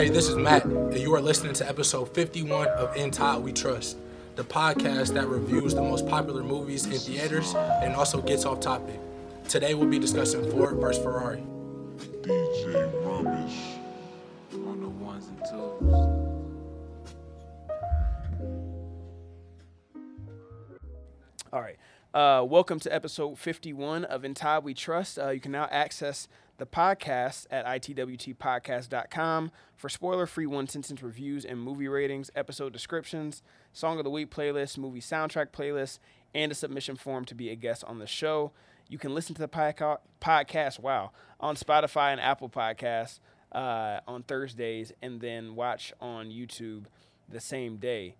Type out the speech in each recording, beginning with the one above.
Hey, this is Matt, and you are listening to episode 51 of In Todd We Trust, the podcast that reviews the most popular movies in theaters and also gets off topic. Today we'll be discussing Ford versus Ferrari. DJ Rubbish. on the ones and twos. All right. Uh, welcome to episode 51 of In Todd We Trust. Uh, you can now access the podcast at itwtpodcast.com for spoiler free one sentence reviews and movie ratings, episode descriptions, song of the week playlist, movie soundtrack playlist, and a submission form to be a guest on the show. You can listen to the podca- podcast, wow, on Spotify and Apple Podcasts uh, on Thursdays, and then watch on YouTube the same day.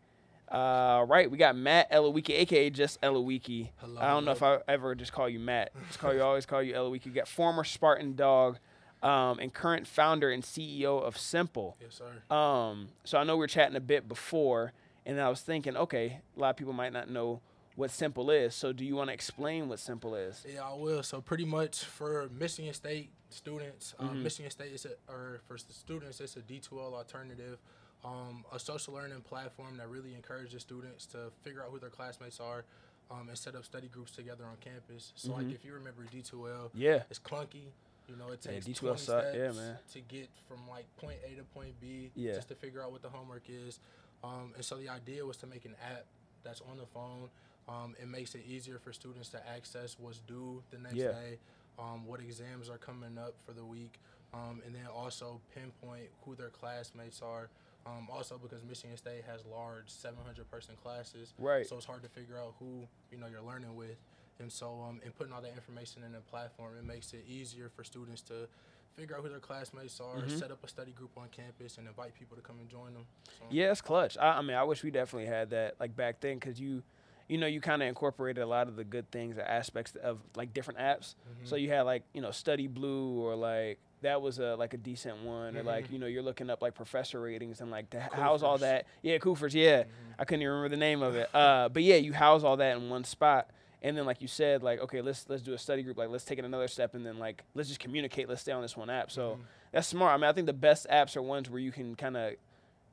Uh, right, we got Matt Elowiki, aka just Elowiki. Hello, I don't know if I ever just call you Matt. Just call you always call you Elowiki. You got former Spartan dog, um, and current founder and CEO of Simple. Yes, sir. Um, so I know we were chatting a bit before, and I was thinking, okay, a lot of people might not know what Simple is. So do you want to explain what Simple is? Yeah, I will. So pretty much for Michigan State students, um, Michigan State is a, or for students, it's a D2L alternative, um, a social learning platform that really encourages students to figure out who their classmates are, um, and set up study groups together on campus. So like if you remember D2L, Yeah. it's clunky. You know, it Yeah, takes D2L 20 suck. steps Yeah, man. to get from like point A to point B, Yeah. just to figure out what the homework is. Um, and so the idea was to make an app that's on the phone. Um, it makes it easier for students to access what's due the next Yeah. day, um, what exams are coming up for the week, um, and then also pinpoint who their classmates are. Um, also, because Michigan State has large 700 person classes, Right. so it's hard to figure out who you know you're learning with. And so, um, in putting all that information in a platform, it makes it easier for students to figure out who their classmates are, Mm-hmm. set up a study group on campus, and invite people to come and join them. So, Yeah, it's clutch. I, I mean, I wish we definitely had that like back then because you, you know, you kind of incorporated a lot of the good things or aspects of like different apps. Mm-hmm. So you had like you know Study Blue or like that was a like a decent one or like mm-hmm. you know you're looking up like professor ratings and like to h- house all that. Yeah, Koofers. Yeah, mm-hmm. I couldn't even remember the name of it. Uh, but yeah, you house all that in one spot. And then, like you said, like okay, let's let's do a study group. Like let's take it another step, and then like let's just communicate. Let's stay on this one app. So that's smart. I mean, I think the best apps are ones where you can kind of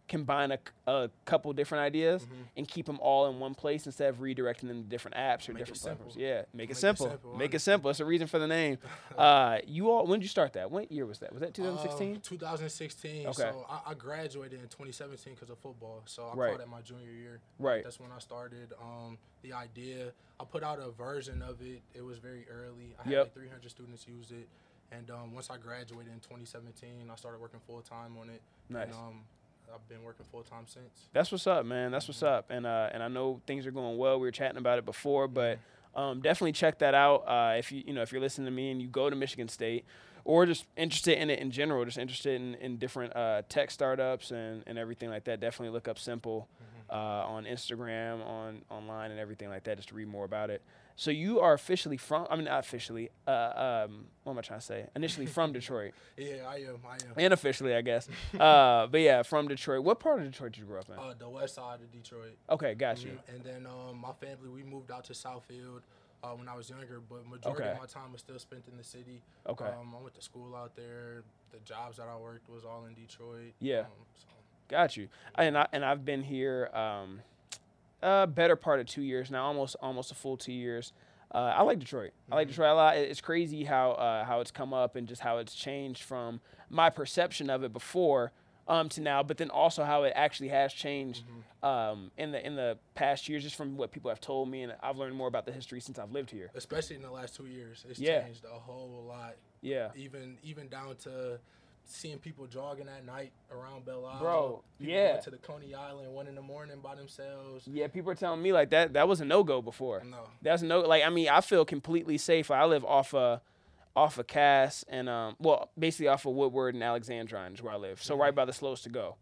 combine a, a couple different ideas and keep them all in one place instead of redirecting them to different apps or Make different platforms. Yeah, make it Make it simple. simple, Make it simple. It's a reason for the name. uh, you all, when did you start that? What year was that? Was that Um, 2016? 2016. Okay. So I, I graduated in 2017 because of football. So I Right. called it my junior year. Right. That's when I started. Um, the idea, I put out a version of it. It was very early. I had Yep. like 300 students use it. And um, once I graduated in 2017, I started working full time on it. Nice. And um, I've been working full time since. That's what's up, man. That's what's up. And uh, and I know things are going well. We were chatting about it before, but um, definitely check that out. Uh, if you you know if you're listening to me and you go to Michigan State, or just interested in it in general, just interested in, in different uh, tech startups and, and everything like that, definitely look up Simple uh, on Instagram, on online, and everything like that, just to read more about it. So you are officially from? I mean, not officially. Uh, um, what am I trying to say? Initially from Detroit, Yeah, I am. I am. and officially, I guess. Uh, but yeah, from Detroit. What part of Detroit did you grow up in? Uh, the west side of Detroit. Okay, got you. Mhm. And then um, my family, we moved out to Southfield uh, when I was younger, but majority Okay. of my time was still spent in the city. Okay. Um, I went to school out there. The jobs that I worked was all in Detroit. Yeah. Um, so, Got you. And I and I've been here um, a better part of two years now, almost almost a full two years. Uh, I like Detroit. I like Detroit a lot. It's crazy how uh, how it's come up and just how it's changed from my perception of it before um, to now, but then also how it actually has changed um, in the in the past years, just from what people have told me, and I've learned more about the history since I've lived here. especially in the last two years, it's Yeah. changed a whole lot. Yeah. Even even down to seeing people jogging at night around Belle Isle. Bro, people yeah. going to the Coney Island one in the morning by themselves. Yeah, people are telling me like that. That was a no go before. No. That's no like I mean I feel completely safe. I live off of off of Cass and um well basically off of Woodward and Alexandrine is where I live. So right by the slowest to go.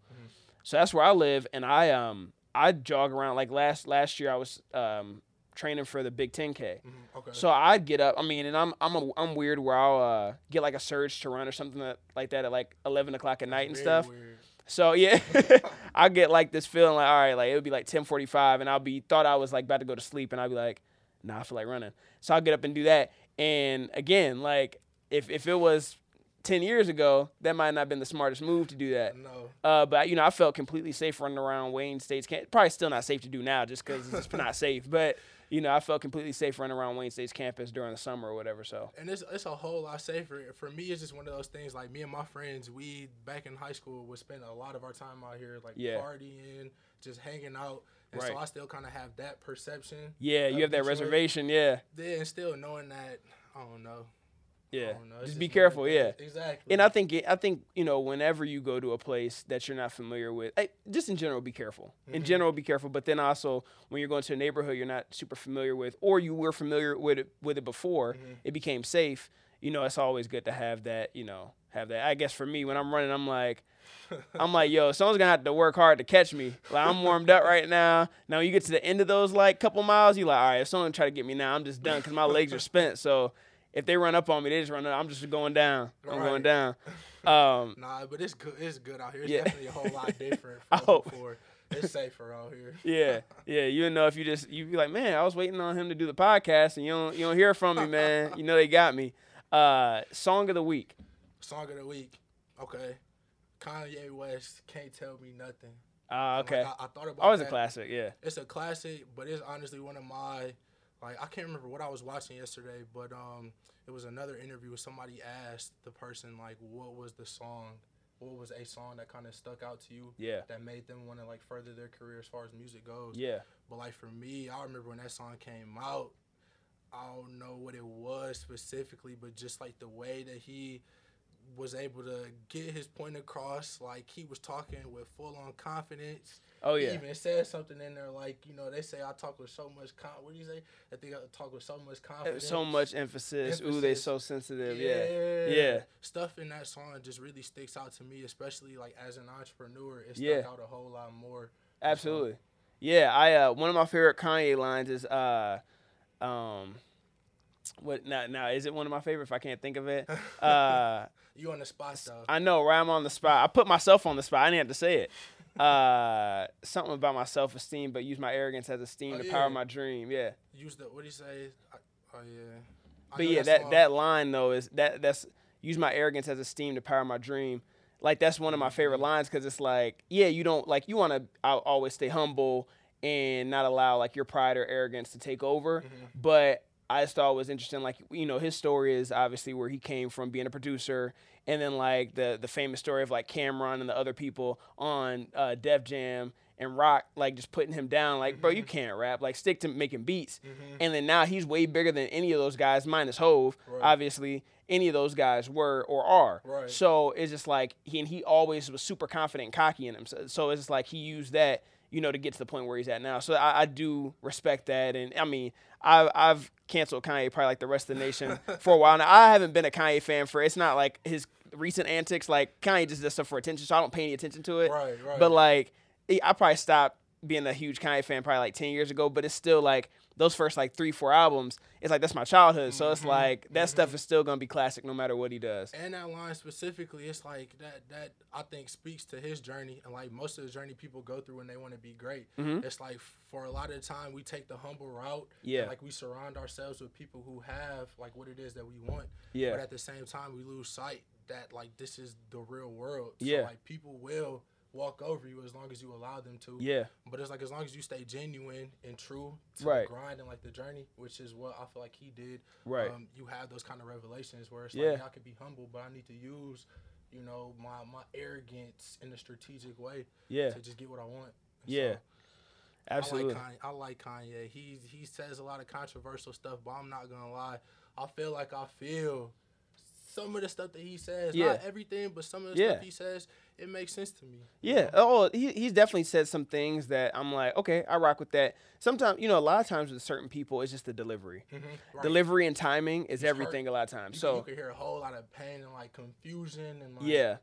So that's where I live and I um I jog around like last last year I was um training for the Big 10K. Mhm, Okay. So I'd get up. I mean, and I'm I'm a, I'm weird where I'll uh, get like a surge to run or something that, like that at like 11 o'clock at night and Very stuff. weird. So yeah, I get like this feeling like all right, like it would be like ten forty five, and I'll be thought I was like about to go to sleep, and I'll be like, nah, I feel like running. So I'll get up and do that. And again, like if if it was ten years ago, that might not have been the smartest move to do that. No. Uh, but you know, I felt completely safe running around Wayne State's camp. Probably still not safe to do now, just because it's not safe. But you know, I felt completely safe running around Wayne State's campus during the summer or whatever. So And it's it's a whole lot safer. For me, it's just one of those things. Like me and my friends, we back in high school would spend a lot of our time out here, like Yeah. partying, just hanging out. And so I still kind of have that perception. yeah, you have that Detroit. reservation. Yeah, Yeah, and still knowing that, I don't know. I yeah. know. It's Just be careful. Yeah. Exactly. And I think it, I think you know whenever you go to a place that you're not familiar with, eh, just in general, be careful. In Mhm. general, be careful. But then also when you're going to a neighborhood you're not super familiar with, or you were familiar with it with it before, Mhm. it became safe. You know, it's always good to have that. You know, have that. I guess for me, when I'm running, I'm like, I'm like, yo, someone's gonna have to work hard to catch me. Like I'm warmed up right now. Now you get to the end of those like couple miles, you like, all right, if someone try to get me now, I'm just done because my legs are spent. So if they run up on me, they just run up. I'm just going down. I'm going down. Um, Nah, but it's good. It's good out here. It's Yeah. definitely a whole lot different I hope. before. It's safer out here. yeah, yeah. You know, if you just you be like, man, I was waiting on him to do the podcast, and you don't you don't hear from me, man. You know they got me. Uh, song of the week. Song of the week. Okay. Kanye West can't tell me nothing. Ah, Like, okay. I, I thought about Always a that. A classic. Yeah. It's a classic, but it's honestly one of my like I can't remember what I was watching yesterday, but um it was another interview where somebody asked the person like what was the song what was a song that kind of stuck out to you Yeah. that made them want to like further their career as far as music goes. Yeah. But like for me, I remember when that song came out, I don't know what it was specifically, but just like the way that he was able to get his point across, like he was talking with full on confidence. Oh He yeah. even said something in there like, you know, they say I talk with so much con what do you say? I think I talk with so much Uh, confidence. So much emphasis. Ooh, they Emphasis. so sensitive. yeah. Yeah. Yeah. Stuff in that song just really sticks out to me, especially like as an entrepreneur. It stuck Yeah. out a whole lot more. Absolutely. Yeah, I uh one of my favorite Kanye lines is uh um what now now is it one of my favorite if I can't think of it? Uh You on the spot though. I know, right? I'm on the spot. I put myself on the spot. I didn't have to say it. Uh something about my self esteem, but use my arrogance as esteem Oh, to yeah. power my dream. Yeah. Use the what do you say? I, oh yeah. I But yeah, that that line though is that that's use my arrogance as esteem to power my dream. Like that's one of my favorite lines because it's like, yeah, you don't like you want to always stay humble and not allow like your pride or arrogance to take over. But I just thought was interesting. Like you know, his story is obviously where he came from being a producer, and then like the the famous story of like Cam'ron and the other people on uh, Def Jam and Rock, like just putting him down. Like, bro, you can't rap. Like, stick to making beats. And then now he's way bigger than any of those guys, minus Hov. Right. Obviously, any of those guys were or are. Right. So it's just like he and he always was super confident and cocky in him. So, so it's just like he used that, you know, to get to the point where he's at now. So I, I do respect that. And I mean, I, I've canceled Kanye probably like the rest of the nation for a while now. I haven't been a Kanye fan for. It's not like his recent antics. Like Kanye just does stuff for attention, so I don't pay any attention to it. Right, right. But like, I probably stopped being a huge Kanye fan probably like ten years ago. But it's still like those first like three, four albums. It's like that's my childhood. So it's mm-hmm. like that mm-hmm. stuff is still gonna be classic no matter what he does. and that line specifically, it's like that. That I think speaks to his journey, and like most of the journey people go through when they want to be great. Mm-hmm. It's like for a lot of the time we take the humble route. and, Yeah. like we surround ourselves with people who have like what it is that we want. Yeah. But at the same time, we lose sight that like this is the real world. Yeah. Like people will walk over you as long as you allow them to. Yeah. But it's like as long as you stay genuine and true to Right. the grind and like the journey, which is what I feel like he did. Right. Um, you have those kind of revelations where it's Yeah. like, I could be humble, but I need to use, you know, my my arrogance in a strategic way Yeah. to just get what I want. And Yeah. so, Absolutely. I like Kanye. I like Kanye. He he says a lot of controversial stuff, but I'm not gonna lie. I feel like I feel some of the stuff that he says, Yeah. not everything, but some of the Yeah. stuff he says, it makes sense to me. Yeah. Oh, he, he's definitely said some things that I'm like, okay, I rock with that. Sometimes, you know, a lot of times with certain people, it's just the delivery. Mhm, right. Delivery and timing is everything a lot of times. You, So, can, you can hear a whole lot of pain and like confusion and like yeah.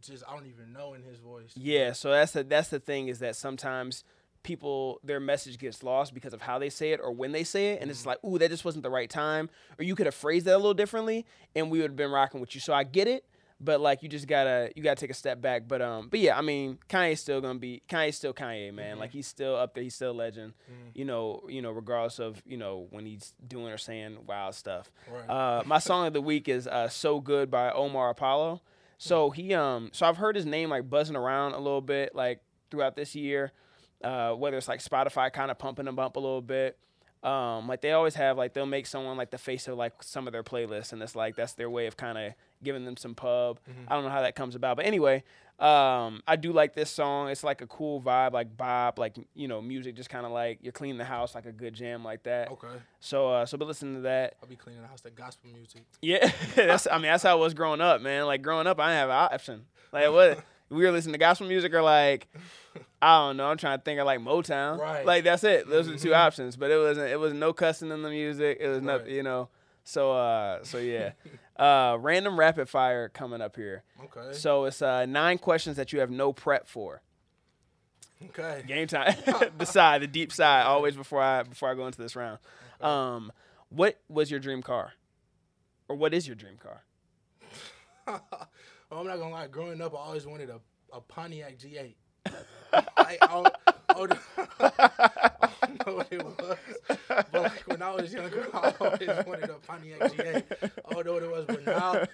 just I don't even know in his voice. Yeah, so that's the that's the thing is that sometimes people their message gets lost because of how they say it or when they say it, and it's like, ooh, that just wasn't the right time, or you could have phrased that a little differently, and we would have been rocking with you. So I get it, but like you just gotta you gotta take a step back. But um, but yeah, I mean, Kanye's still gonna be Kanye's still Kanye, man. Mm-hmm. Like he's still up there. He's still a legend. You know, you know, regardless of you know when he's doing or saying wild stuff. Right. Uh, my song of the week is uh, "So Good" by Omar Apollo. So he um, so I've heard his name like buzzing around a little bit like throughout this year. Uh, whether it's like Spotify kind of pumping them up a little bit. Um, like they always have like they'll make someone like the face of like some of their playlists, and it's like that's their way of kind of giving them some pub. I don't know how that comes about, but anyway, um, I do like this song. It's like a cool vibe, like bop, like you know, music, just kind of like you're cleaning the house, like a good jam like that. okay. So, uh, so but listen to that. I'll be cleaning the house to gospel music. Yeah, that's. I mean, that's how I was growing up, man. Like growing up, I didn't have an option. Like what? we were listening to gospel music or like, I don't know. I'm trying to think of like Motown. Right. Like that's it. Those are the two options. But it wasn't. It was no cussing in the music. It was nothing. You know. So uh, so yeah. uh, random rapid fire coming up here. Okay. So it's uh nine questions that you have no prep for. okay. Game time. the side, the deep side, always before I before I go into this round. Um, what was your dream car, or what is your dream car? well, I'm not gonna lie. Growing up, I always wanted a, a Pontiac G8. I, I, don't, I, don't, know what it was, but like when I was younger, I always wanted a Pontiac G8. I don't know what it was, but now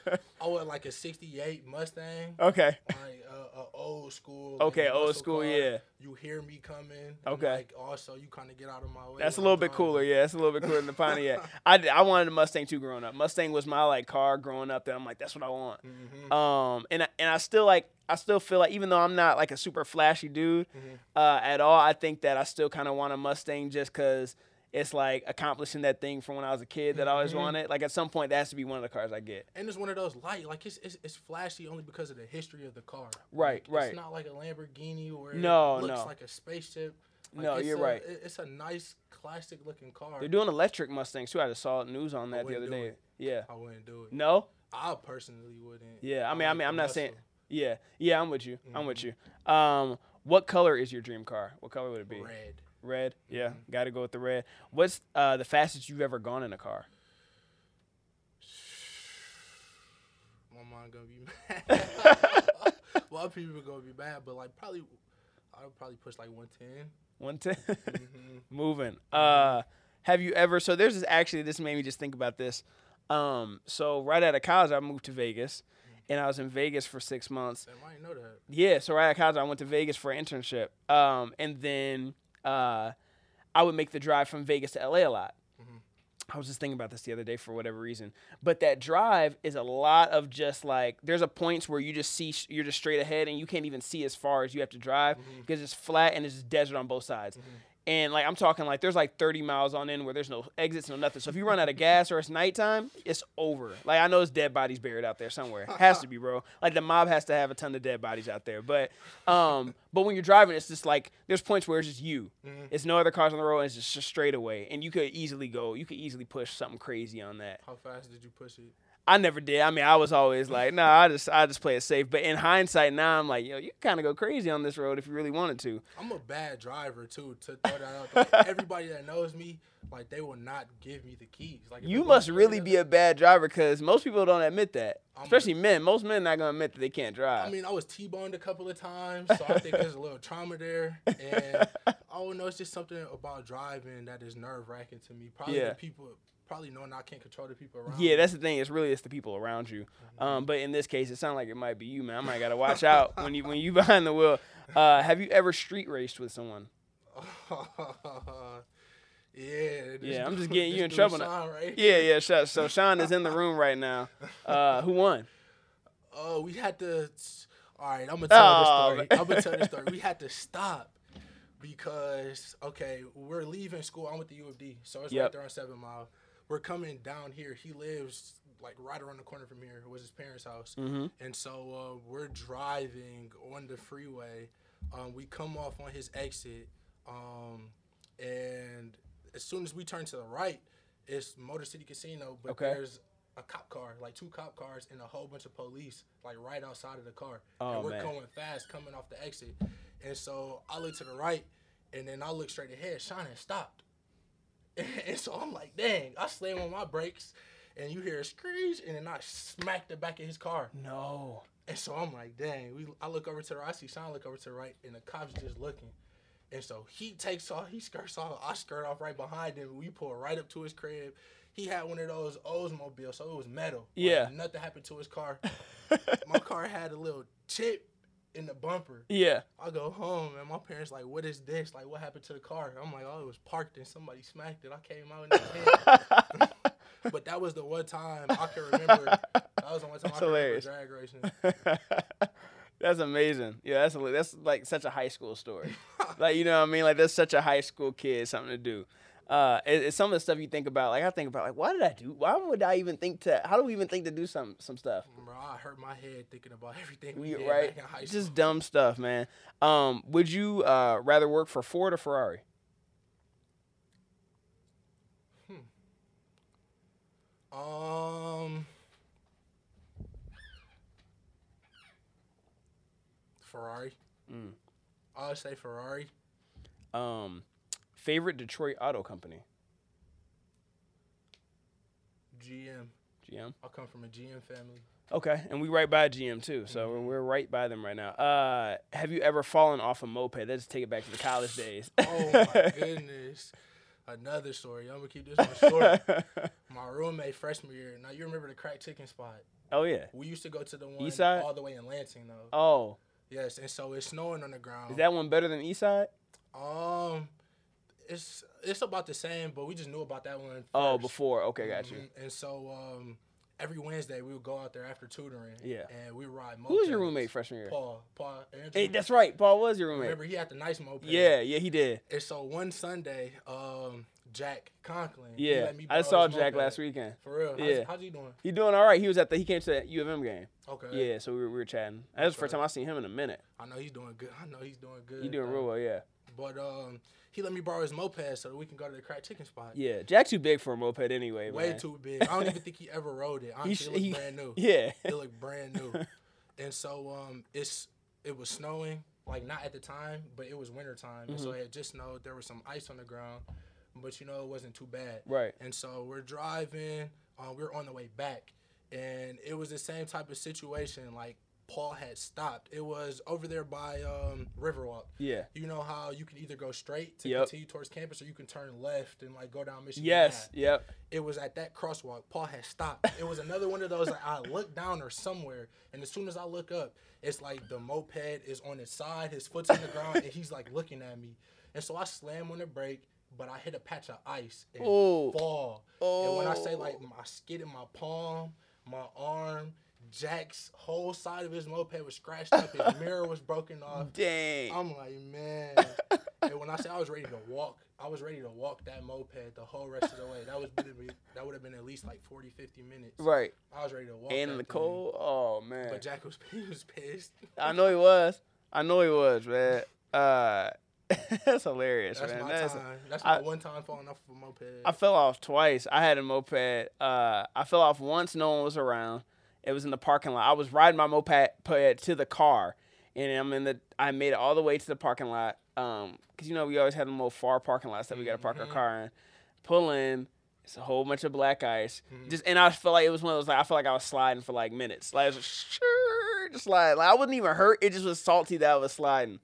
I want like a '68 Mustang, Okay. like a, a old school. like, Okay, old school, car. yeah. You hear me coming. Okay. Like also, you kind of get out of my way. That's a little I'm bit cooler, yeah. That's a little bit cooler than the Pontiac. I, I wanted a Mustang too growing up. Mustang was my like car growing up. That I'm like, that's what I want. Mm-hmm. Um, and I, and I still like, I still feel like even though I'm not like a super flashy dude Mm-hmm. uh, at all, I think that I still kind of want a Mustang just because it's like accomplishing that thing from when I was a kid that I Mm-hmm. always wanted. Like at some point, that has to be one of the cars I get. And it's one of those light, like it's, it's it's flashy only because of the history of the car. Right, Like, right. It's not like a Lamborghini where No, it looks no. like a spaceship. Like, No, it's you're a- right. It's a nice classic looking car. They're doing electric Mustangs too. I just saw news on that the other day. it. Yeah. I wouldn't do it. No. I personally wouldn't. Yeah. I mean, I like mean, I'm not saying. Yeah. Yeah. I'm with you. I'm with you. Um, what color is your dream car? What color would it be? red. Red. Yeah. Got to go with the red. What's uh, the fastest you've ever gone in a car? My mind gonna be mad. well, people gonna be mad, but like probably, I would probably push like 110. One ten. Mm-hmm. Moving. Uh, have you ever? So there's this. Actually, this made me just think about this. Um, so right out of college, I moved to Vegas, and I was in Vegas for six months. Damn, I didn't know that. Yeah, so right out of college, I went to Vegas for an internship. Um, and then uh, I would make the drive from Vegas to LA a lot. I was just thinking about this the other day for whatever reason. But that drive is a lot of just like there's a points where you just see you're just straight ahead and you can't even see as far as you have to drive because it's flat and it's desert on both sides. And like I'm talking like there's like 30 miles on in where there's no exits, no nothing. So if you run out of gas or it's nighttime, it's over. Like I know it's dead bodies buried out there somewhere. Has to be, bro. Like the mob has to have a ton of dead bodies out there. But um, but when you're driving, it's just like there's points where it's just you. It's no other cars on the road. And it's just a straightaway, and you could easily go. You could easily push something crazy on that. How fast did you push it? I never did. I mean, I was always like, no, I just I just play it safe. But in hindsight, now I'm like, yo, you kind of go crazy on this road if you really wanted to. I'm a bad driver too. To throw that out, there. everybody that knows me, like they will not give me the keys. Like You must really be a bad driver because most people don't admit that. I'm- Especially men. Most men not gonna admit that they can't drive. I mean, I was T-boned a couple of times, so I think there's a little trauma there. And I don't it's just something about driving that is nerve wracking to me. Probably Yeah. the people, probably knowing I can't control the people around. yeah, me. that's the thing. It's really it's the people around you. Mm-hmm. Um, but in this case, it sounds like it might be you, man. I might gotta watch out when you when you behind the wheel. Uh, have you ever street raced with someone? Yeah. Yeah, I'm just getting you in trouble now. Right? Yeah, yeah. Sure. So Sean is in the room right now. Uh, who won? Oh, we had to. All right, I'm gonna tell Oh, this story. I'm gonna tell this story. We had to stop because okay, we're leaving school. I'm with the U of D, so it's Yep. right there on Seven Mile. We're coming down here. He lives like right around the corner from here. It was his parents' house, Mm-hmm. and so uh, we're driving on the freeway. Um, we come off on his exit, um, and as soon as we turn to the right, it's Motor City Casino. But Okay. there's a cop car, like two cop cars, and a whole bunch of police, like right outside of the car. Oh, and we're man. going fast, coming off the exit. And so I look to the right, and then I look straight ahead. Sean had stopped. And so I'm like, dang, I slam on my brakes. and you hear a screech, and then I smack the back of his car. No. And so I'm like, dang. We, I look over to the right. I see Sean look over to the right, and the cops just looking. And so he takes off, he skirts off, I skirt off right behind him. We pull right up to his crib. He had one of those Oldsmobile, so it was metal. Like, Yeah. nothing happened to his car. my car had a little chip in the bumper. Yeah. I go home and my parents like, what is this? Like, what happened to the car? I'm like, oh, it was parked and somebody smacked it. I came out and it hit. but that was the one time I can remember. That was the one time That's I can hilarious. remember drag racing. that's amazing. Yeah, that's that's like such a high school story. like you know what I mean? Like that's such a high school kid something to do. Uh, it, it's some of the stuff you think about. Like I think about, like why did I do? Why would I even think to? How do we even think to do some some stuff? Bro, I hurt my head thinking about everything we We, did right? back in high school. Just dumb stuff, man. Um, would you uh, rather work for Ford or Ferrari? Um, Ferrari. Mm. I would say Ferrari. Um, favorite Detroit auto company? GM. GM. I come from a GM family. Okay, and we right by GM too, so we're, we're right by them right now. Uh, have you ever fallen off a moped? Let's take it back to the college days. Oh my goodness. Another story. I'm gonna keep this one short. My roommate freshman year. Now you remember the crack chicken spot? oh yeah. We used to go to the one East side? all the way in Lansing though. Oh, Yes, and so it's snowing on the ground. is that one better than Eastside? um, it's it's about the same, but we just knew about that one. Oh, before. Okay, got you. Mhm. And so um, every Wednesday we would go out there after tutoring. Yeah. And we ride. Who was your roommate freshman year? Paul. Paul. Andrew. Hey, that's right. Paul was your roommate. Remember, he had the nice moped. Yeah, yeah, he did. And so one Sunday, um, Jack Conklin. he Yeah, I saw Jack last weekend. For real. How's, Yeah. how's he doing? He doing all right. He was at the. He came to the U of M game. Okay. Yeah, so we were, we were chatting. That was the first time I seen him in a minute. I know he's doing good. I know he's doing good. He doing real well. Yeah. But um, he let me borrow his moped so that we can go to the crack chicken spot. Yeah. Jack's too big for a moped anyway. Way man. too big. I don't even think he ever rode it. Honestly, sh- it looked he- brand new. Yeah. It looked brand new. and so um, it's it was snowing. Like not at the time, but it was winter time, and so Mm-hmm. it had just snowed. There was some ice on the ground, but you know it wasn't too bad. Right. And so we're driving. Um, we're on the way back, and it was the same type of situation. Like Paul had stopped. It was over there by um, Riverwalk. Yeah. You know how you can either go straight to Yep. continue towards campus, or you can turn left and like go down Michigan. Yes. Ave. Yep. It was at that crosswalk. Paul had stopped. It was another one of those. Like I look down or somewhere, and as soon as I look up, it's like the moped is on his side, his foot's in the ground, and he's like looking at me. And so I slam on the brake, but I hit a patch of ice and Oh. fall. And when I say like my skid in my palm, my arm, Jack's whole side of his moped was scratched up. His mirror was broken off. Dang. I'm like, man. and when I say I was ready to walk, I was ready to walk that moped the whole rest of the way. That was that would have been at least like 40, 50 minutes. right. I was ready to walk. And in the cold. Oh man. But Jack was he was pissed. I know he was. I know he was, man. Uh, that's hilarious, That's man. my That's- time. That's I- my one time falling off of a moped. I fell off twice. I had a moped. Uh, I fell off once. No one was around. It was in the parking lot. I was riding my moped to the car, and I'm in the. I made it all the way to the parking lot. Um, cause you know we always had them little far parking lots that we got to park our car in. Pull in. It's a whole bunch of black ice. Just and I felt like it was one of those like I felt like I was sliding for like minutes. Like I was just, sure, just sliding. Like I wasn't even hurt. It just was salty that I was sliding.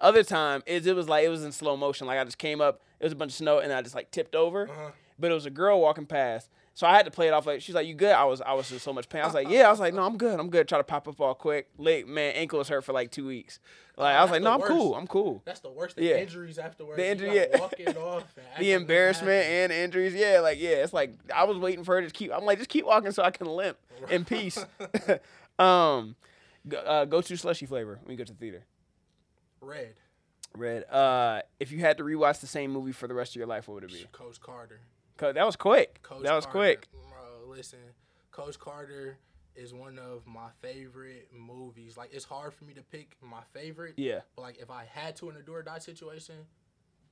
Other time, it, it was like it was in slow motion. Like I just came up, it was a bunch of snow, and I just like tipped over. Uh-huh. But it was a girl walking past, so I had to play it off like she's like, "You good?" I was I was in so much pain. I was like, "Yeah." I was like, "No, I'm good. I'm good." Try to pop up all quick. Late man, ankle was hurt for like two weeks. Like I was that's like, "No, I'm cool. I'm cool." That's the worst. The Yeah. injuries afterwards. The injury, yeah. Walk it off. The embarrassment and injuries, yeah, like yeah, it's like I was waiting for her to keep. I'm like, just keep walking so I can limp in peace. um, uh, go to slushy flavor when you go to the theater. Red. Red. Uh, if you had to rewatch the same movie for the rest of your life, what would it be? Coach Carter. 'Cause that was quick. Coach that was Carter. quick. Bro, listen, Coach Carter is one of my favorite movies. Like it's hard for me to pick my favorite. Yeah. But like if I had to in a do or die situation,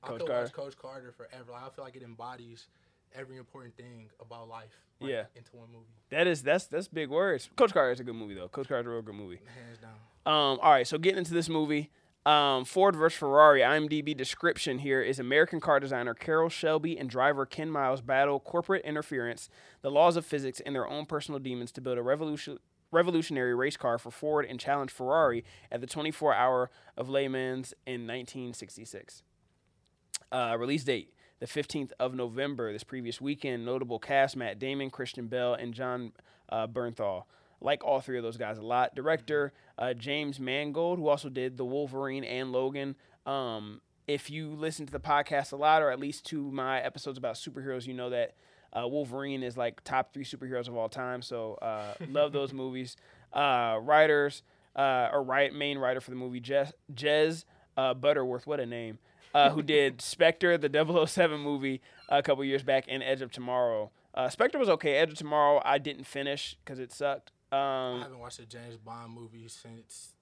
I Coach could Carter. watch Coach Carter forever. Like, I feel like it embodies every important thing about life. like, Yeah. Into one movie, That is that's that's big words. Coach Carter is a good movie though. Coach Carter's a real good movie. hands down. Um, all right, so getting into this movie, Um, Ford versus Ferrari. IMDb description here is American car designer Carroll Shelby and driver Ken Miles battle corporate interference, the laws of physics, and their own personal demons to build a revolution, revolutionary race car for Ford and challenge Ferrari at the 24 Hour of Le Mans in 1966. Uh, release date the 15th of November. This previous weekend, notable cast Matt Damon, Christian Bale, and John uh, Bernthal. Like all three of those guys a lot. Director uh, James Mangold, who also did The Wolverine and Logan. Um, if you listen to the podcast a lot, or at least to my episodes about superheroes, you know that uh, Wolverine is like top three superheroes of all time. So uh, love those movies. Uh, writers, uh, or right main writer for the movie, Jez, Jez uh, Butterworth. What a name. Uh, who did Spectre, the 007 movie, a couple years back, and Edge of Tomorrow. Uh, Spectre was okay. Edge of Tomorrow, I didn't finish because it sucked. I Um, haven't watched a James Bond movie since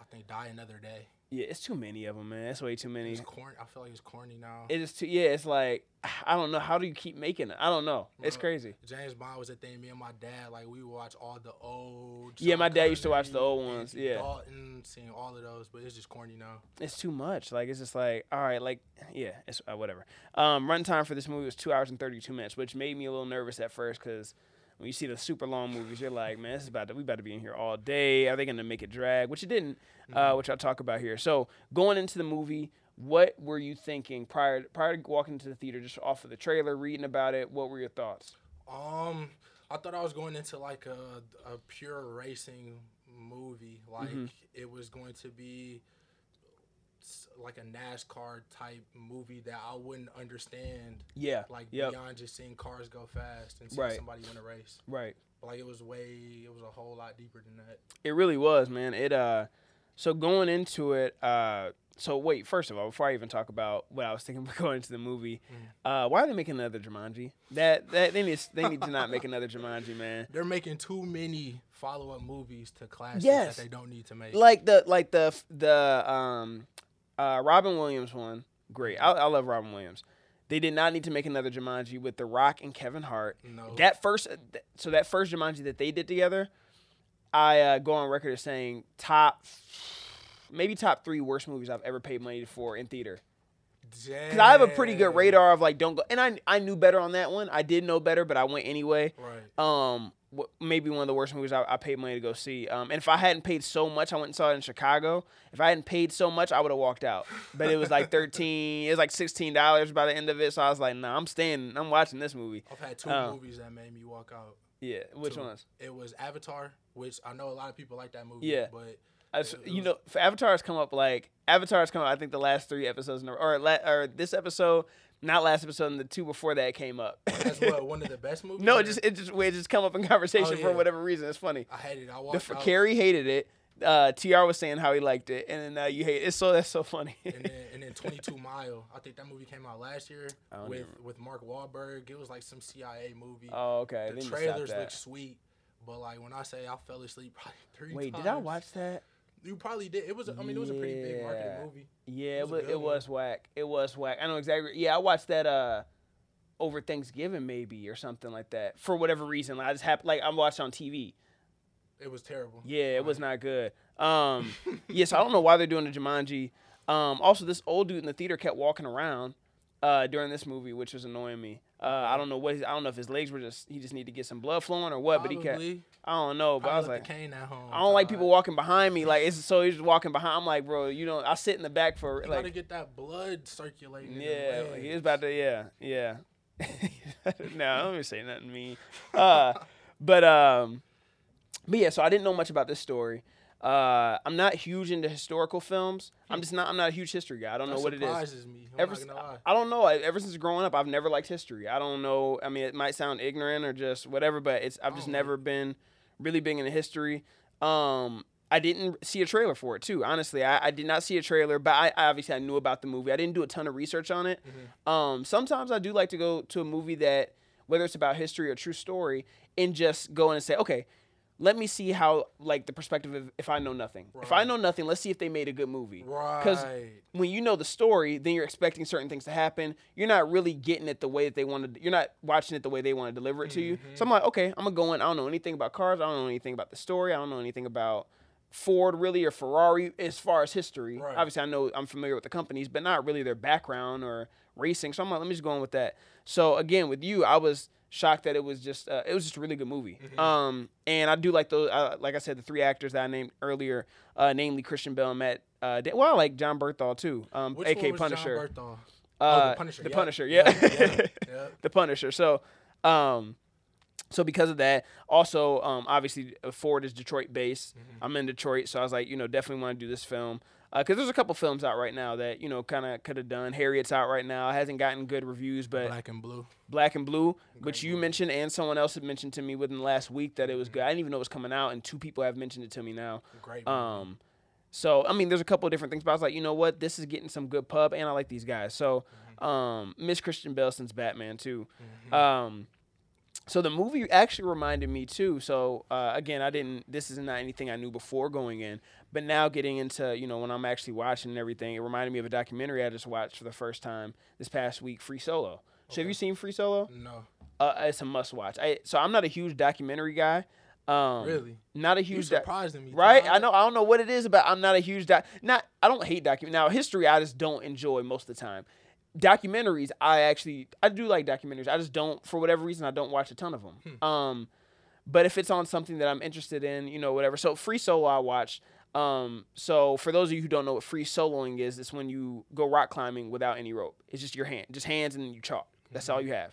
I think Die Another Day. yeah, it's too many of them, man. That's way too many. It's corny. I feel like it's corny now. It is too. Yeah, it's like I don't know. How do you keep making it? I don't know. It's Bro, crazy. James Bond was a thing. Me and my dad, like we would watch all the old. Yeah, my dad used to watch the old ones, yeah. Dalton, seeing all of those, but it's just corny now. It's too much. Like it's just like all right, like yeah, it's uh, whatever. Um, runtime for this movie was two hours and thirty two minutes, which made me a little nervous at first because when you see the super long movies, you're like, man, this is about to we about to be in here all day. Are they gonna make it drag? Which it didn't, uh, which I'll talk about here. So going into the movie, what were you thinking prior prior to walking into the theater? Just off of the trailer, reading about it, what were your thoughts? Um, I thought I was going into like a a pure racing movie. Like Mm-hmm. it was going to be like a NASCAR type movie that I wouldn't understand. Yeah, Like Yep. beyond just seeing cars go fast and seeing Right. somebody win a race. right. Like it was way, it was a whole lot deeper than that. It really was, man. It uh so going into it, uh so wait, first of all, before I even talk about what I was thinking about going into the movie, uh why are they making another Jumanji? That that they need they need to not make another Jumanji, man. They're making too many follow up movies to classics Yes. that they don't need to make. Like the like the the um uh Robin Williams one, great. I, I love Robin Williams. They did not need to make another Jumanji with The Rock and Kevin Hart. No. That first, so that first Jumanji that they did together, I uh, go on record as saying top, maybe top three worst movies I've ever paid money for in theater. Because I have a pretty good radar of like don't go, and I I knew better on that one. I did know better, but I went anyway. Right. Um, maybe one of the worst movies I, I paid money to go see. Um, and if I hadn't paid so much, I went and saw it in Chicago. If I hadn't paid so much, I would have walked out. But it was like thirteen, it was like sixteen dollars by the end of it. So I was like, nah, I'm staying. I'm watching this movie. I've had two Oh. movies that made me walk out. Yeah, which Two. ones? It was Avatar, which I know a lot of people like that movie. Yeah. But I s- It- it you know, Avatar's come up like Avatar's come up. I think the last three episodes, or or this episode, not last episode, and the two before that came up. that's what one of the best movies. no, it just it just it just come up in conversation for Oh, yeah. whatever reason. It's funny. I hated it. I The walked for out. Carrie hated it. Uh, Tr was saying how he liked it, and then uh, you hate it. It's so that's so funny. and then and then 22 Mile. I think that movie came out last year with even- with Mark Wahlberg. It was like some CIA movie. oh, okay. the then you stopped trailers look sweet, but like when I say I fell asleep probably three Wait, times. did I watch that? You probably did. It was. a- I mean, it was a pretty big marketed movie. Yeah, It it was a was, it was whack. It was whack. I know exactly. Yeah, I watched that uh over Thanksgiving maybe or something like that for whatever reason. Like, I just happened like I'm watching on TV. It was terrible. Yeah, it was not good. Um, yeah, so I don't know why they're doing the Jumanji. Um, also, this old dude in the theater kept walking around uh, during this movie, which was annoying me. Uh, I don't know what his, I don't know if his legs were just he just need to get some blood flowing or what, but he kept Probably. I don't know. But I Probably was like, cane at home. I don't like people walking behind me. Like it's so he's just walking behind. I'm like, bro, you don't. I sit in the back for You gotta get that blood circulating. yeah, the he was legs. about to yeah yeah. no, let me say nothing to me. Uh, but um, but yeah. So I didn't know much about this story. Uh, I'm not huge into historical films. I'm just not. I'm not a huge history guy. I don't That know what it is. surprises me. I'm Ever, not gonna lie. I don't know. I- Ever since growing up, I've never liked history. I don't know. I mean, it might sound ignorant or just whatever, but it's I've just don't never been really big into history. Um, I didn't see a trailer for it too. Honestly, I, I did not see a trailer, but I, I obviously I knew about the movie. I didn't do a ton of research on it. Um, sometimes I do like to go to a movie that, whether it's about history or true story, and just go in and say, okay, let me see how like the perspective of if I know nothing. If I know nothing, let's see if they made a good movie. Right. Because when you know the story, then you're expecting certain things to happen. You're not really getting it the way that they wanted. You're not watching it the way they want to deliver it to you. So I'm mm-hmm. like, okay, I'm gonna go in. I don't know anything about cars. I don't know anything about the story. I don't know anything about Ford really or Ferrari as far as history. Right. Obviously, I know I'm familiar with the companies, but not really their background or racing. So I'm like, let me just go on with that. So again, with you, I was shocked that it was just uh, it was just a really good movie. Mm-hmm. Um, and I do like those. Uh, like I said, the three actors that I named earlier, uh, namely Christian Bale, Matt. Uh, well, I like John Bernthal too. Um, Which aka Punisher. John Bernthal? Uh, oh, the Punisher. The yeah. Punisher. Yeah. yeah, yeah. the Punisher. So, um, so because of that, also, um, obviously uh, Ford is Detroit based. Mm-hmm. I'm in Detroit, so I was like, you know, definitely want to do this film because there's a couple films out right now that you know kind of could have done. Harriet's out right now, hasn't gotten good reviews, but Black, Black and blue. Black and Blue, which you movie. mentioned and someone else had mentioned to me within the last week that it Mm-hmm. was good. I didn't even know it was coming out, and two people have mentioned it to me now. Great. Um, so I mean, there's a couple of different things, but I was like, you know what, this is getting some good pub, and I like these guys. So, um, Miss Christian since Batman too. Um, so the movie actually reminded me too. So uh, again, I didn't. This is not anything I knew before going in, but now getting into you know when I'm actually watching and everything, it reminded me of a documentary I just watched for the first time this past week, Free Solo. So have you seen Free Solo? no. Uh, it's a must watch. I, so I'm not a huge documentary guy. Um, Really? Not a You huge. doc- surprising me. Right? I know. I don't know what it is, but I'm not a huge doc. Not. I don't hate document. Now history, I just don't enjoy most of the time. Documentaries, I actually I do like documentaries. I just don't, for whatever reason, I don't watch a ton of them. Hmm. Um, but if it's on something that I'm interested in, you know, whatever. So free solo, I watched. Um, so for those of you who don't know what free soloing is, it's when you go rock climbing without any rope. It's just your hand, just hands, and then you chalk. That's all you have.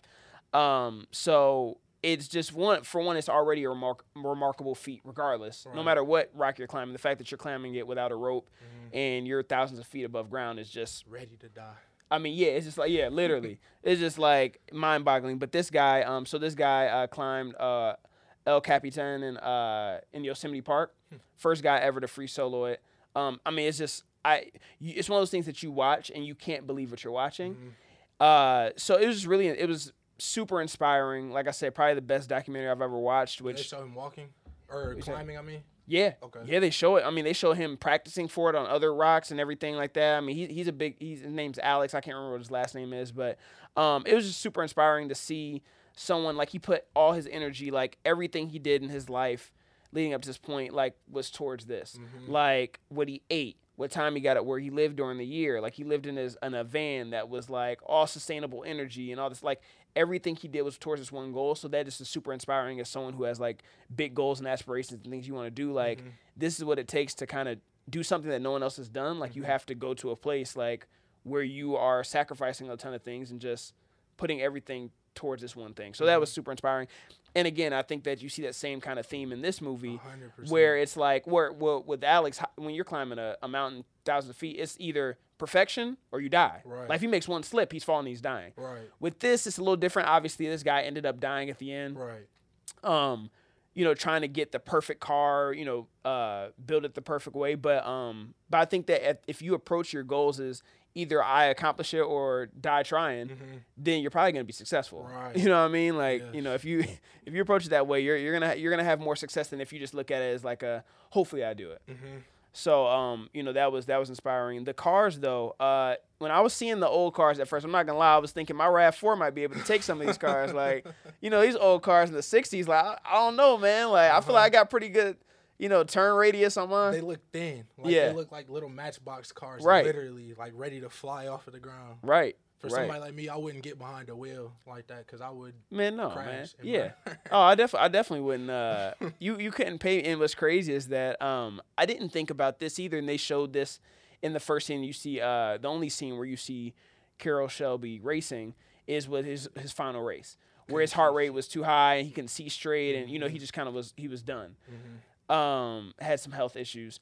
Um, so it's just one for one, it's already a remark- remarkable feat, regardless. No matter what rock you're climbing, the fact that you're climbing it without a rope Mm-hmm. and you're thousands of feet above ground is just Ready to die. I mean, yeah, it's just like yeah, literally, it's just like mind-boggling. But this guy, um, so this guy uh, climbed uh, El Capitan in uh in Yosemite Park, first guy ever to free solo it. Um, I mean, it's just I, it's one of those things that you watch and you can't believe what you're watching. Mm-hmm. Uh, so it was really, it was super inspiring. Like I said, probably the best documentary I've ever watched. They Which show him walking or climbing. I mean. Yeah. Okay. Yeah, they show it. I mean, they show him practicing for it on other rocks and everything like that. I mean, he, he's a big. He's, his name's Alex. I can't remember what his last name is, but um, it was just super inspiring to see someone like he put all his energy, like everything he did in his life leading up to this point, like was towards this. Like what he ate, what time he got it, where he lived during the year. Like he lived in his in a van that was like all sustainable energy and all this. Like everything he did was towards this one goal. So that just is super inspiring as someone who has like big goals and aspirations and things you want to do. Like this is what it takes to kind of do something that no one else has done. Like you have to go to a place like where you are sacrificing a ton of things and just putting everything towards this one thing. So that was super inspiring. And again, I think that you see that same kind of theme in this movie, 100%. where it's like where, where with Alex, when you're climbing a, a mountain thousands of feet, it's either perfection or you die. Right. Like if he makes one slip, he's falling, he's dying. Right. With this, it's a little different. Obviously, this guy ended up dying at the end Right. um, you know, trying to get the perfect car, you know, uh, build it the perfect way. But um, but I think that if, you approach your goals as either I accomplish it or die trying, then you're probably gonna be successful. Mm-hmm. Right. You know what I mean? Like you know, if you if you approach it that way, you're you're gonna you're gonna have more success than if you just look at it as like a hopefully I do it. Mm-hmm. So um, you know, that was that was inspiring. The cars though, uh, when I was seeing the old cars at first, I'm not gonna lie, I was thinking my RAV4 might be able to take some of these cars. like, you know, these old cars in the '60s, like I, I don't know, man. Like I feel like I got pretty good, you know, turn radius on mine. They look thin. Like, Yeah. They look like little matchbox cars. Right. Literally, like ready to fly off of the ground. right. For right. somebody like me, I wouldn't get behind the wheel like that because I would. Man, no, man. Yeah. oh, I definitely, I definitely wouldn't. Uh, you, you couldn't pay. And what's crazy is that um, I didn't think about this either, and they showed this in the first scene. You see, uh, the only scene where you see Carroll Shelby racing is with his his final race, where his heart rate was too high and he couldn't see straight, and you know he just kind of was he was done. Um, had some health issues.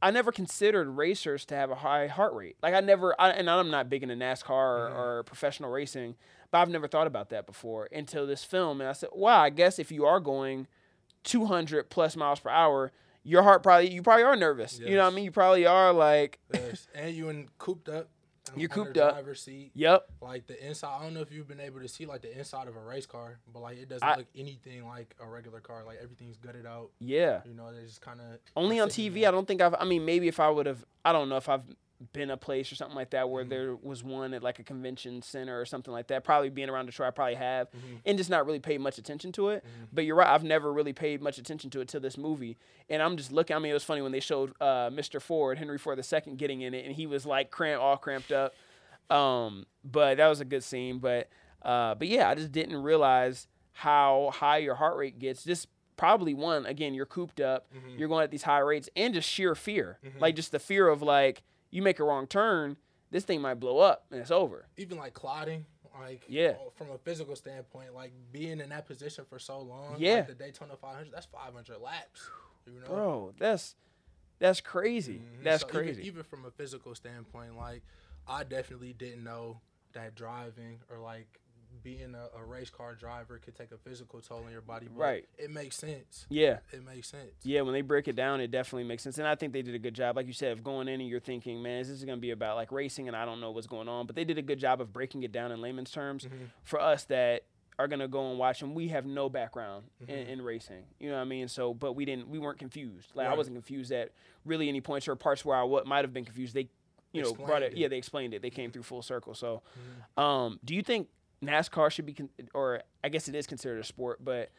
I never considered racers to have a high heart rate. Like I never, I, and I'm not big into NASCAR or, mm-hmm. or professional racing, but I've never thought about that before until this film. And I said, wow, I guess if you are going 200 plus miles per hour, your heart probably, you probably are nervous. You know what I mean? You probably are like, Yes. and you in cooped up. You're cooped up. Seat. yep, Like the inside. I don't know if you've been able to see like the inside of a race car, but like it doesn't I- look anything like a regular car. Like everything's gutted out. yeah. You know, they just kind of Only on TV, I don't think I've, I mean, maybe if I would have, I don't know if I've been a place or something like that Mm-hmm. where there was one at like a convention center or something like that. Probably being around Detroit, I probably have, Mm-hmm. and just not really paid much attention to it. But you're right, I've never really paid much attention to it till this movie. And I'm just looking. I mean, it was funny when they showed uh, Mr. Ford, Henry Ford II, getting in it, and he was like cramp, all cramped up. Um, but that was a good scene. But uh, but yeah, I just didn't realize how high your heart rate gets. Just probably one again, you're cooped up, Mm-hmm. you're going at these high rates, and just sheer fear, like just the fear of like you make a wrong turn, this thing might blow up and it's over. even like clotting, like Yeah. uh, from a physical standpoint, like being in that position for so long, Yeah. like the Daytona 500, that's 500 laps, you know, Bro, that's that's crazy. Mhm. That's So even- crazy. Even, from a physical standpoint, like I definitely didn't know that driving or like being a, a race car driver could take a physical toll on your body. But Right. It makes sense. yeah. It makes sense. Yeah, when they break it down, it definitely makes sense. And I think they did a good job. Like you said, of going in and you're thinking, man, is this going to be about like racing and I don't know what's going on. But they did a good job of breaking it down in layman's terms Mm-hmm. for us that are going to go and watch and we have no background Mm-hmm. in, in racing. You know what I mean? So, but we didn't, we weren't confused. Like I wasn't confused at really any points or parts where I w- might have been confused. They, you know, brought it, it. Yeah, they explained it. They came through full circle. So, Mm-hmm. um, do you think NASCAR should be, con- or I guess it is considered a sport, but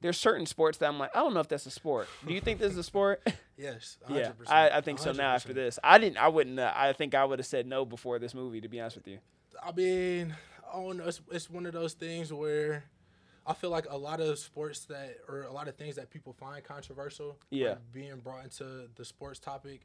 there's certain sports that I'm like, I don't know if that's a sport. Do you think this is a sport? Yes. 100%, yeah, I, I think so now after this. I didn't, I wouldn't, uh, I think I would have said no before this movie, to be honest with you. I mean, I don't know. It's, it's one of those things where I feel like a lot of sports that, or a lot of things that people find controversial, Yeah. like being brought into the sports topic,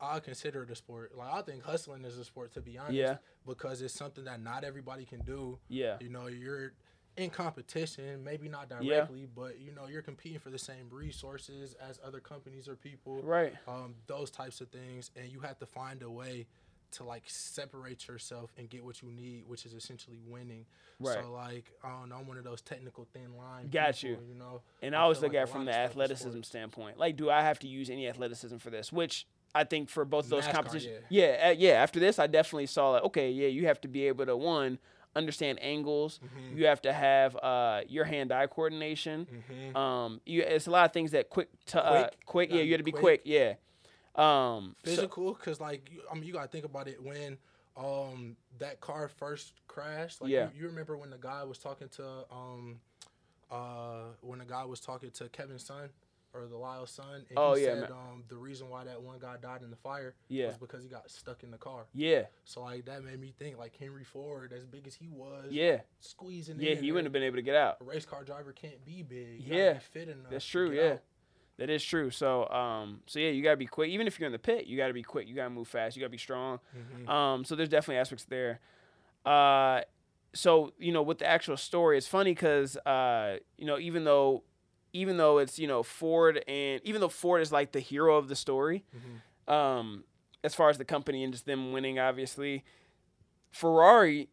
I consider it a sport. Like I think hustling is a sport, to be honest. Yeah. Because it's something that not everybody can do. Yeah. You know, you're in competition, maybe not Yeah. directly, but you know, you're competing for the same resources as other companies or people Right. um, those types of things, and you have to find a way to like separate yourself and get what you need, which is essentially winning. Right. So like I don't know, I'm one of those technical thin line. Got people, you. You know. And I I always look like at it from the of stuff in athleticism sports- standpoint. Like, do I have to use any athleticism for this? Which I think for both those NASCAR, competitions, yeah, uh, yeah. After this, I definitely saw like, okay, yeah, you have to be able to one understand angles. Mm-hmm. You have to have uh, your hand-eye coordination. Um, you, it's a lot of things that quick, to, uh, Quick. quick. Yeah, you got to be quick. quick. Yeah. Um, so- Physical, cause like you, I mean, you gotta think about it when um that car first crashed. Like Yeah. you, you remember when the guy was talking to um uh when the guy was talking to Kevin's son or the Lyle son, and Oh, he yeah, said um the reason why that one guy died in the fire Yeah. was because he got stuck in the car. yeah, So like that made me think like Henry Ford, as big as he was, yeah, squeezing. yeah. He wouldn't have been able to get out. A race car driver can't be big. Yeah. be fit enough That's true. Yeah, out. that is true. So, um, so yeah, you gotta be quick. Even if you're in the pit, you gotta be quick. You gotta move fast. You gotta be strong. Mm-hmm. Um, so there's definitely aspects there. Uh, so you know, with the actual story, it's funny because uh, you know, even though, even though it's you know Ford and even though Ford is like the hero of the story, Mm-hmm. um, as far as the company and just them winning, obviously, Ferrari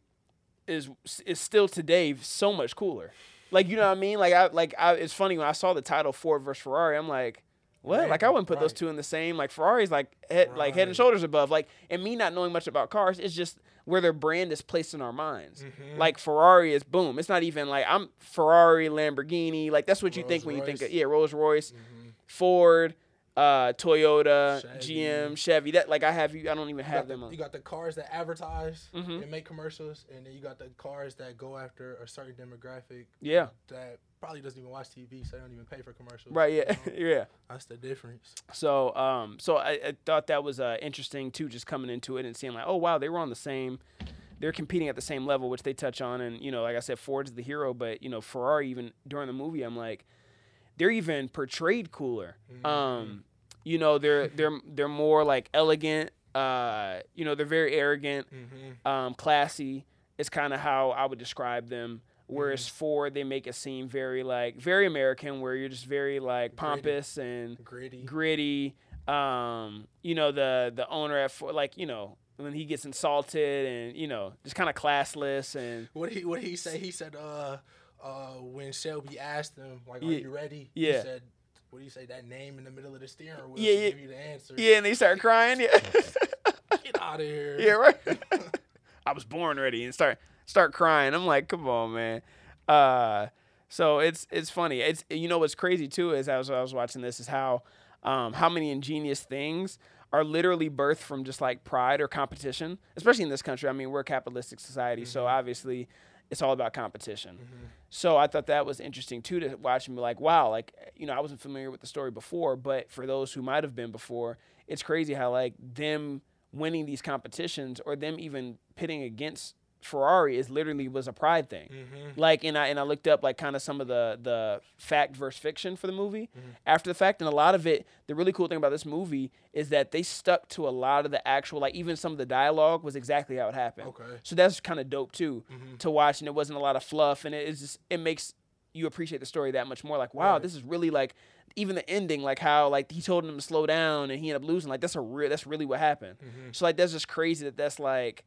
is is still today so much cooler. Like you know what I mean? Like I like I, it's funny when I saw the title Ford versus Ferrari, I'm like, what? Right, like I wouldn't put those two in the same. Like Ferrari's like head like head and shoulders above. Like and me not knowing much about cars, it's just where their brand is placed in our minds. Mm-hmm. Like Ferrari is boom. It's not even like I'm Ferrari, Lamborghini. Like that's what you think when you think of yeah, Rolls Royce, Mm-hmm. Ford, uh, Toyota, Chevy. GM, Chevy. That like I have you. I don't even You have got, the, them. On. you got the cars that advertise Mhm. and make commercials, and then you got the cars that go after a certain demographic Yeah. that probably doesn't even watch TV, so they don't even pay for commercials. Right. Yeah. you know? yeah. That's the difference. So, um, so I, I thought that was uh, interesting too, just coming into it and seeing like, oh wow, they were on the same, they're competing at the same level, which they touch on, and you know, like I said, Ford's the hero, but you know, Ferrari even during the movie, I'm like, they're even portrayed cooler. Um, you know, they're they're they're more like elegant. Uh, you know, they're very arrogant, Mm-hmm. um, classy. It's kind of how I would describe them. Whereas Ford, they make it seem very like very American, where you're just very like pompous and Gritty. gritty. Um, you know, the the owner at Ford, like you know when he gets insulted and you know just kind of classless and What he what he say? He said, uh, uh, when Shelby asked him, like, are Yeah. you ready? Yeah. He said, what do you say? That name in the middle of the steering wheel Yeah, yeah. give you the answer. yeah, and they start crying. Yeah, Get out of here. yeah, right. I was born ready and start start crying. I'm like, come on, man. Uh, So it's it's funny. It's you know what's crazy too is as I was watching this is how um, how many ingenious things are literally birthed from just like pride or competition, especially in this country. I mean, we're a capitalistic society, so obviously it's all about competition. So I thought that was interesting too to watch and be like, wow, like you know, I wasn't familiar with the story before, but for those who might have been before, it's crazy how like them winning these competitions or them even pitting against Ferrari is literally was a pride thing. Mm-hmm. Like and I and I looked up like kind of some of the the fact versus fiction for the movie mm-hmm. after the fact and a lot of it the really cool thing about this movie is that they stuck to a lot of the actual like even some of the dialogue was exactly how it happened. Okay. So that's kind of dope too mm-hmm. to watch and it wasn't a lot of fluff and it is just it makes you appreciate the story that much more like wow Right. this is really like even the ending like how like he told him to slow down and he ended up losing like that's a real that's really what happened. So like that's just crazy that that's like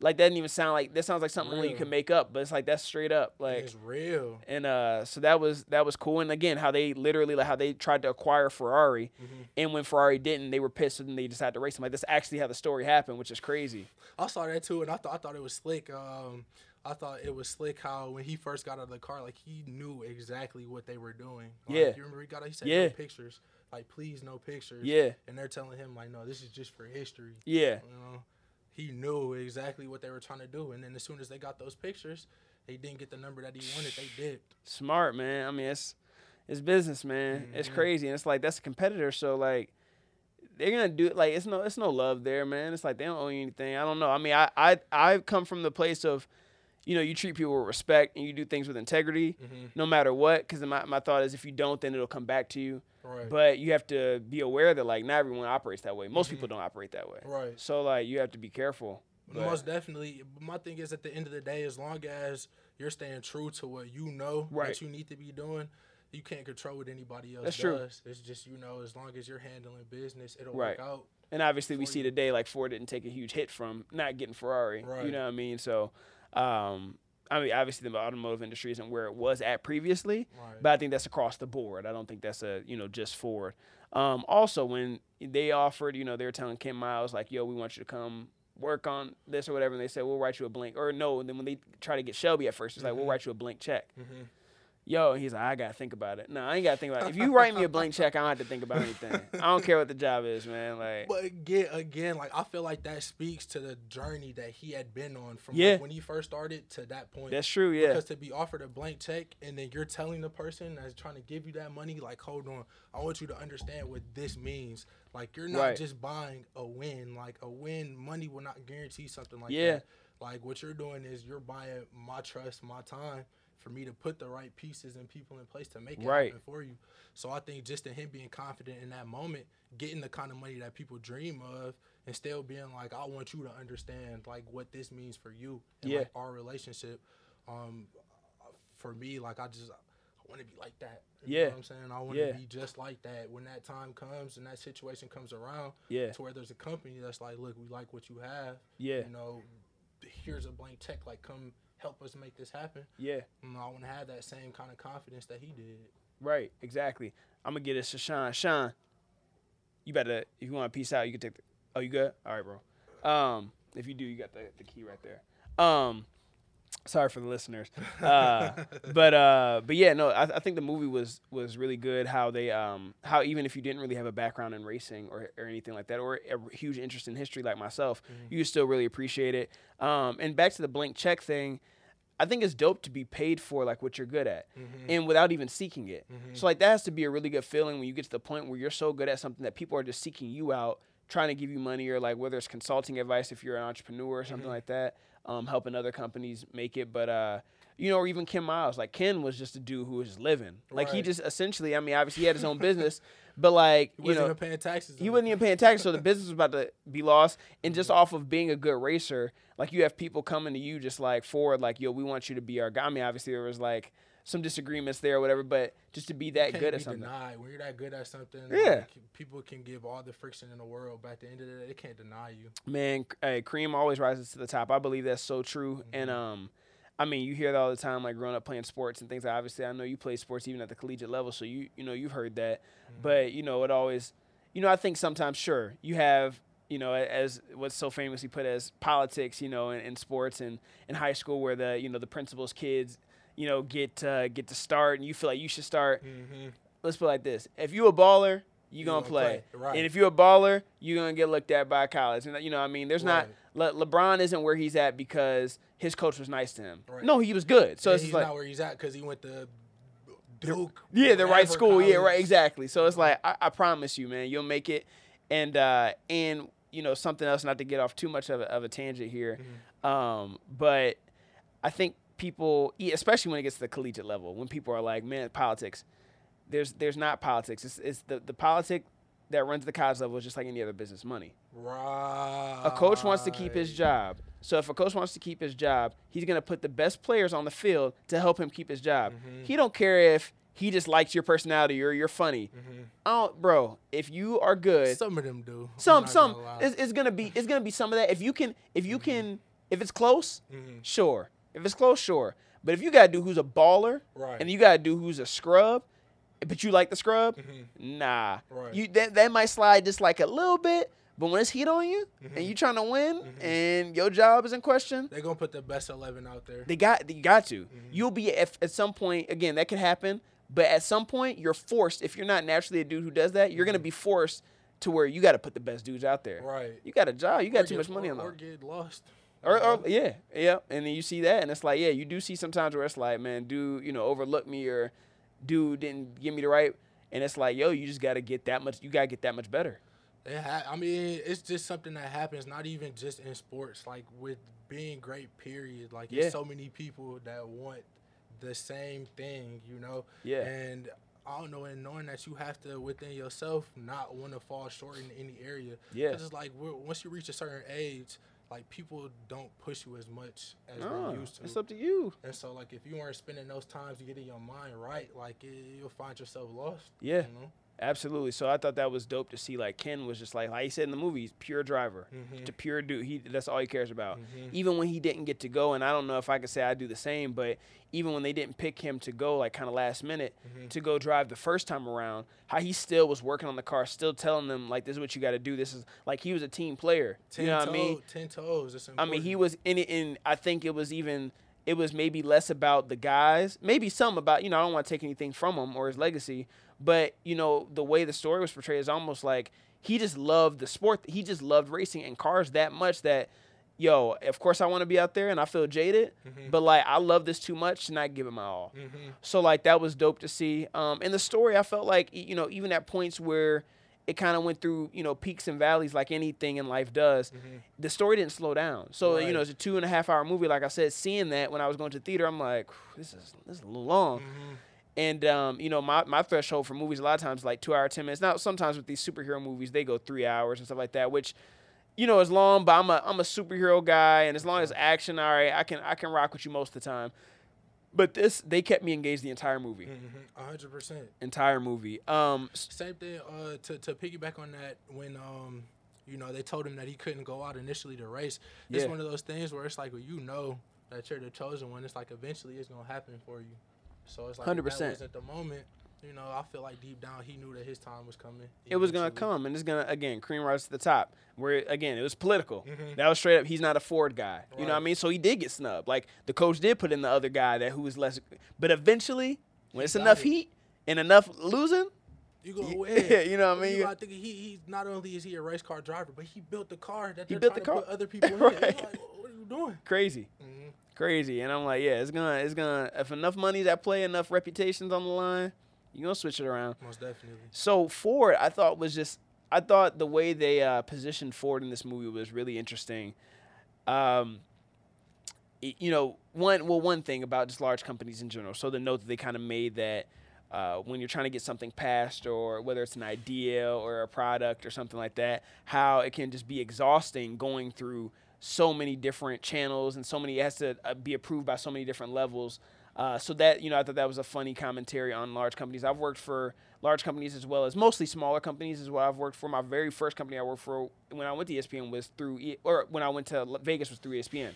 like that didn't even sound like that sounds like something only you can make up, but it's like that's straight up like it's real. and uh so that was that was cool and again how they literally like how they tried to acquire Ferrari and when Ferrari didn't they were pissed and they decided to race him like that's actually how the story happened which is crazy. I saw that too, and I thought I thought it was slick. Um, I thought it was slick how when he first got out of the car, like he knew exactly what they were doing. Like, Yeah. you remember he got out, he said Yeah. no pictures, like please no pictures. Yeah. and they're telling him like no, this is just for history. Yeah. You know, he knew exactly what they were trying to do, and then as soon as they got those pictures, they didn't get the number that he wanted. They dipped. Smart man. I mean it's it's business man. It's mm-hmm. crazy and it's like that's a competitor so like they're gonna do it like it's no it's no love there man. It's like they don't owe you anything. I don't know. I mean I I I come from the place of you know, you treat people with respect and you do things with integrity, mm-hmm. no matter what. Because my, my thought is, if you don't, then it'll come back to you. Right. But you have to be aware that like not everyone operates that way. Most mm-hmm. people don't operate that way. Right. So like you have to be careful. But- Most definitely. My thing is, at the end of the day, as long as you're staying true to what you know Right. that you need to be doing, you can't control what anybody else That's does. true. It's just you know, as long as you're handling business, it'll Right. work out. And obviously, we see today like Ford didn't take a huge hit from not getting Ferrari. Right. You know what I mean? So, um, I mean, obviously, the automotive industry isn't where it was at previously, Right. but I think that's across the board. I don't think that's a you know just Ford. Um, also, when they offered, you know, they were telling Ken Miles like, "Yo, we want you to come." Work on this or whatever, and they said we'll write you a blank. Or no, and then when they try to get Shelby at first, it's like we'll write you a blank check. Yo, he's like, I gotta think about it. No, I ain't gotta think about it. If you write me a blank check, I don't have to think about anything. I don't care what the job is, man. Like, But again, again, like I feel like that speaks to the journey that he had been on from Yeah. like, when he first started to that point. that's true, yeah. Because to be offered a blank check and then you're telling the person that's trying to give you that money, like, hold on, I want you to understand what this means. Like, you're not Right. just buying a win. Like, a win, money will not guarantee something like Yeah. that. Like, what you're doing is you're buying my trust, my time for me to put the right pieces and people in place to make it Right. happen for you. So I think just in him being confident in that moment, getting the kind of money that people dream of, and still being like, I want you to understand like what this means for you and Yeah. like our relationship. Um, for me, like I just I want to be like that. You Yeah. know what I'm saying? I want to Yeah. be just like that when that time comes and that situation comes around. Yeah. To where there's a company that's like, look, we like what you have. Yeah. You know, here's a blank check. Like, come help us make this happen. Yeah, And I want to have that same kind of confidence that he did. right, exactly. I'm gonna get it to Sean. Sean, you better if you want to peace out, you can take the. Oh, you good? All right, bro. Um, if you do, you got the, the key right there. Um, sorry for the listeners. Uh, but uh, but yeah, no, I, I think the movie was was really good. How they um how even if you didn't really have a background in racing or or anything like that, or a huge interest in history like myself, you still really appreciate it. Um, and back to the blank check thing. I think it's dope to be paid for like what you're good at, and without even seeking it. So like that has to be a really good feeling when you get to the point where you're so good at something that people are just seeking you out, trying to give you money or like whether it's consulting advice if you're an entrepreneur or something like that, um, helping other companies make it. But uh, you know, or even Ken Miles, like Ken was just a dude who was living. Like he just essentially, I mean, obviously he had his own business, but like He wasn't know, even paying taxes. he wasn't even paying taxes, so the business was about to be lost. And just off of being a good racer, like you have people coming to you just like forward, like, yo, we want you to be our guy. I mean, obviously there was like some disagreements there or whatever, but just to be that good at something. Denied. When you're that good at something, Yeah. like, people can give all the friction in the world, but at the end of the day, they can't deny you. Man, hey, cream always rises to the top. I believe that's so true. And um, I mean, you hear that all the time, like growing up playing sports and things. Like, obviously, I know you play sports even at the collegiate level, so you you know you've heard that. But you know, it always, you know, I think sometimes sure you have. You know, as what's so famously put as politics, you know, in, in sports and in high school, where the you know the principal's kids, you know, get uh, get to start, and you feel like you should start. Mm-hmm. Let's put it like this: if you a baller, you You gonna, gonna play. play, right. and if you're a baller, you're gonna get looked at by college. And you know, what I mean, there's not Le- LeBron isn't where he's at because his coach was nice to him. Right. No, he was good. So it's he's like not where he's at because he went to Duke. Yeah, the right school. Yeah, right. Exactly. So it's like I, I promise you, man, you'll make it. And uh, and you know something else, not to get off too much of a, of a tangent here, Mm-hmm. um, but I think people, especially when it gets to the collegiate level, when people are like, man, politics. There's there's not politics. It's, it's the the politic that runs the college level is just like any other business. Money. Right. A coach wants to keep his job. So if a coach wants to keep his job, he's gonna put the best players on the field to help him keep his job. Mm-hmm. He don't care if he just likes your personality or you're funny. Oh, bro, if you are good, Some of them do. Some some gonna it's, it's gonna be it's gonna be some of that. If you can if you mm-hmm. can if it's close, Mm-hmm. sure. If it's close, sure. But if you gotta do who's a baller, Right. and you gotta do who's a scrub, but you like the scrub, nah. Mm-hmm. Right. You that that might slide just like a little bit, but when it's heat on you Mm-hmm. and you trying to win and your job is in question, They're gonna put the best eleven out there. they got you got to. Mm-hmm. You'll be at, at some point again that could happen, but at some point you're forced. If you're not naturally a dude who does that, you're gonna be forced to where you got to put the best dudes out there. Mm-hmm. Right. You got a job. You got Or too get- much money or, on the or line. get lost. Or, or yeah, yeah, and then you see that, and it's like, yeah, you do see sometimes where it's like, man, dude, you know, overlooked me or dude didn't give me the right, and it's like, yo, you just got to get that much. You got to get that much better. Ha- I mean, it's just something that happens, not even just in sports, like with being great, period. Like, Yeah. there's so many people that want the same thing, you know? Yeah. And I don't know, and knowing that you have to, within yourself, not want to fall short in any area. Yeah. 'Cause it's like, once you reach a certain age, like, people don't push you as much as No, they used to. it's up to you. And so, like, if you weren't spending those times to get in your mind right, like, it, you'll find yourself lost. Yeah. You know? Absolutely. So I thought that was dope to see. Like Ken was just like, like he said in the movie, he's pure driver, Mm-hmm. to pure dude. He that's all he cares about. Even when he didn't get to go, and I don't know if I could say I do the same, but even when they didn't pick him to go, like kind of last minute Mm-hmm. to go drive the first time around, how he still was working on the car, still telling them like, this is what you got to do. This is like he was a team player. Ten you know what I mean? Ten toes. I mean, he was in it, and I think it was even it was maybe less about the guys, maybe some about you know I don't want to take anything from him or his legacy, but you know the way the story was portrayed is almost like he just loved the sport. He just loved racing and cars that much that. Yo, of course I want to be out there and I feel jaded, mm-hmm. but like I love this too much to not give it my all. Mm-hmm. So like that was dope to see. Um, and the story I felt like you know even at points where it kind of went through you know peaks and valleys like anything in life does. Mm-hmm. The story didn't slow down. So you know it's a two and a half hour movie. Like I said, seeing that when I was going to the theater, I'm like, this is this is a little long. And um, you know my, my threshold for movies a lot of times like two hour ten minutes. Now sometimes with these superhero movies they go three hours and stuff like that, which you know is long. But I'm a I'm a superhero guy, and as long as action, all right, I can I can rock with you most of the time. But this they kept me engaged the entire movie, Mhm, a hundred percent. entire movie. Um, Same thing. Uh, to to piggyback on that, when um, you know, they told him that he couldn't go out initially to race. It's Yeah. one of those things where it's like, well, you know that you're the chosen one. It's like eventually it's gonna happen for you. So it's like, 100%. at the moment. You know, I feel like deep down he knew that his time was coming. it was gonna come, and it's gonna again cream rise to the top. Where again it was political. Mhm. That was straight up. He's not a Ford guy. You know what I mean? So he did get snubbed. Like the coach did put in the other guy that who was less. But eventually, when He it's enough it. heat and enough losing, You gonna Yeah, you know what I mean? You gotta think he, he not only is he a race car driver, but he built the car that He built the car. put other people in. Right. Like, what are you doing? crazy, Mhm. Crazy. And I'm like, yeah, it's gonna, it's gonna. If enough money's at play, enough reputations on the line, you gonna switch it around. Most definitely. So Ford, I thought was just, I thought the way they uh, positioned Ford in this movie was really interesting. Um, you know, one well, one thing about just large companies in general. So the note that they kind of made that uh, when you're trying to get something passed, or whether it's an idea or a product or something like that, how it can just be exhausting going through so many different channels and so many it has to uh, be approved by so many different levels. Uh, so that you know, I thought that was a funny commentary on large companies. I've worked for large companies as well as mostly smaller companies is what I've worked for. My very first company I worked for when I went to ESPN was through, e- or when I went to Vegas was through ESPN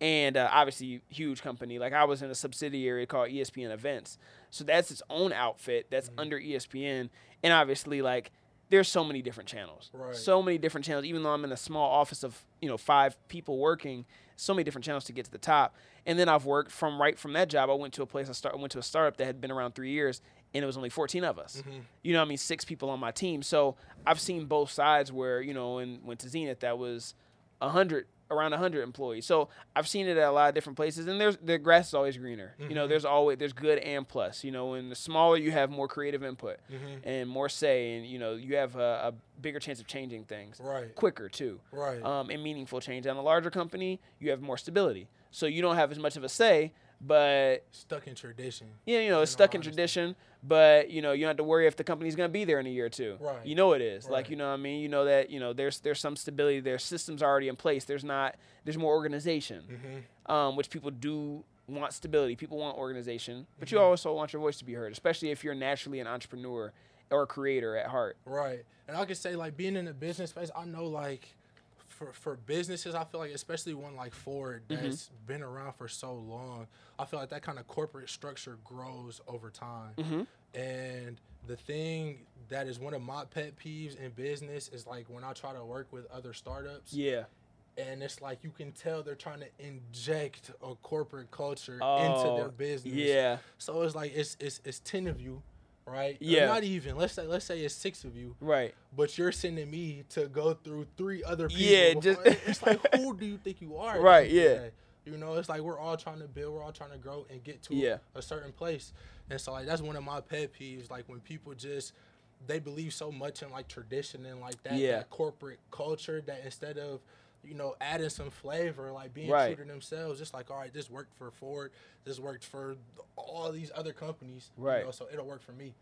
and uh, obviously huge company. Like I was in a subsidiary called ESPN Events, so that's its own outfit that's under E ESPN, and obviously like there's so many different channels. Right. So many different channels. Even though I'm in a small office of you know five people working, so many different channels to get to the top. And then I've worked from right from that job. I went to a place. I start. I went to a startup that had been around three years, and it was only 14 of us. Mm-hmm. You know, what I mean, six people on my team. So I've seen both sides. Where you know, and went to Zenith, that was hundred around 100 employees. So I've seen it at a lot of different places, and there's the grass is always greener. You know, there's always there's good and plus. You know, and the smaller you have more creative input and more say, and you know you have a, a bigger chance of changing things Right. quicker too, Right. um, and meaningful change. On a larger company, you have more stability, so you don't have as much of a say. But Stuck in tradition. yeah, you know, it's stuck in honesty. tradition, but you know, you don't have to worry if the company's gonna be there in a year or two. Right. You know it is. Like, you know what I mean? You know that, you know, there's there's some stability, there's systems already in place. There's not there's more organization. Mm-hmm. Um, which people do want stability. People want organization. But Mm-hmm. you also want your voice to be heard, especially if you're naturally an entrepreneur or a creator at heart. Right. And I could say like being in the business space, I know like for for businesses, I feel like especially one like Ford Mm-hmm. that's been around for so long, I feel like that kind of corporate structure grows over time. Mm-hmm. And the thing that is one of my pet peeves in business is like when I try to work with other startups Yeah. and it's like you can tell they're trying to inject a corporate culture Oh, into their business. Yeah. So it's like it's it's it's ten of you, right? Or Yeah. not even. Let's say let's say it's six of you, Right. but you're sending me to go through three other people. Yeah, just- it's like who do you think you are? Right, end of the yeah. day? You know, it's like we're all trying to build, we're all trying to grow and get to Yeah. a certain place. And so like that's one of my pet peeves. Like when people just they believe so much in like tradition and like that, Yeah. that corporate culture that instead of you know adding some flavor, like being Right. true to themselves, just like all right, this worked for Ford, this worked for all these other companies, Right. You know, so it'll work for me.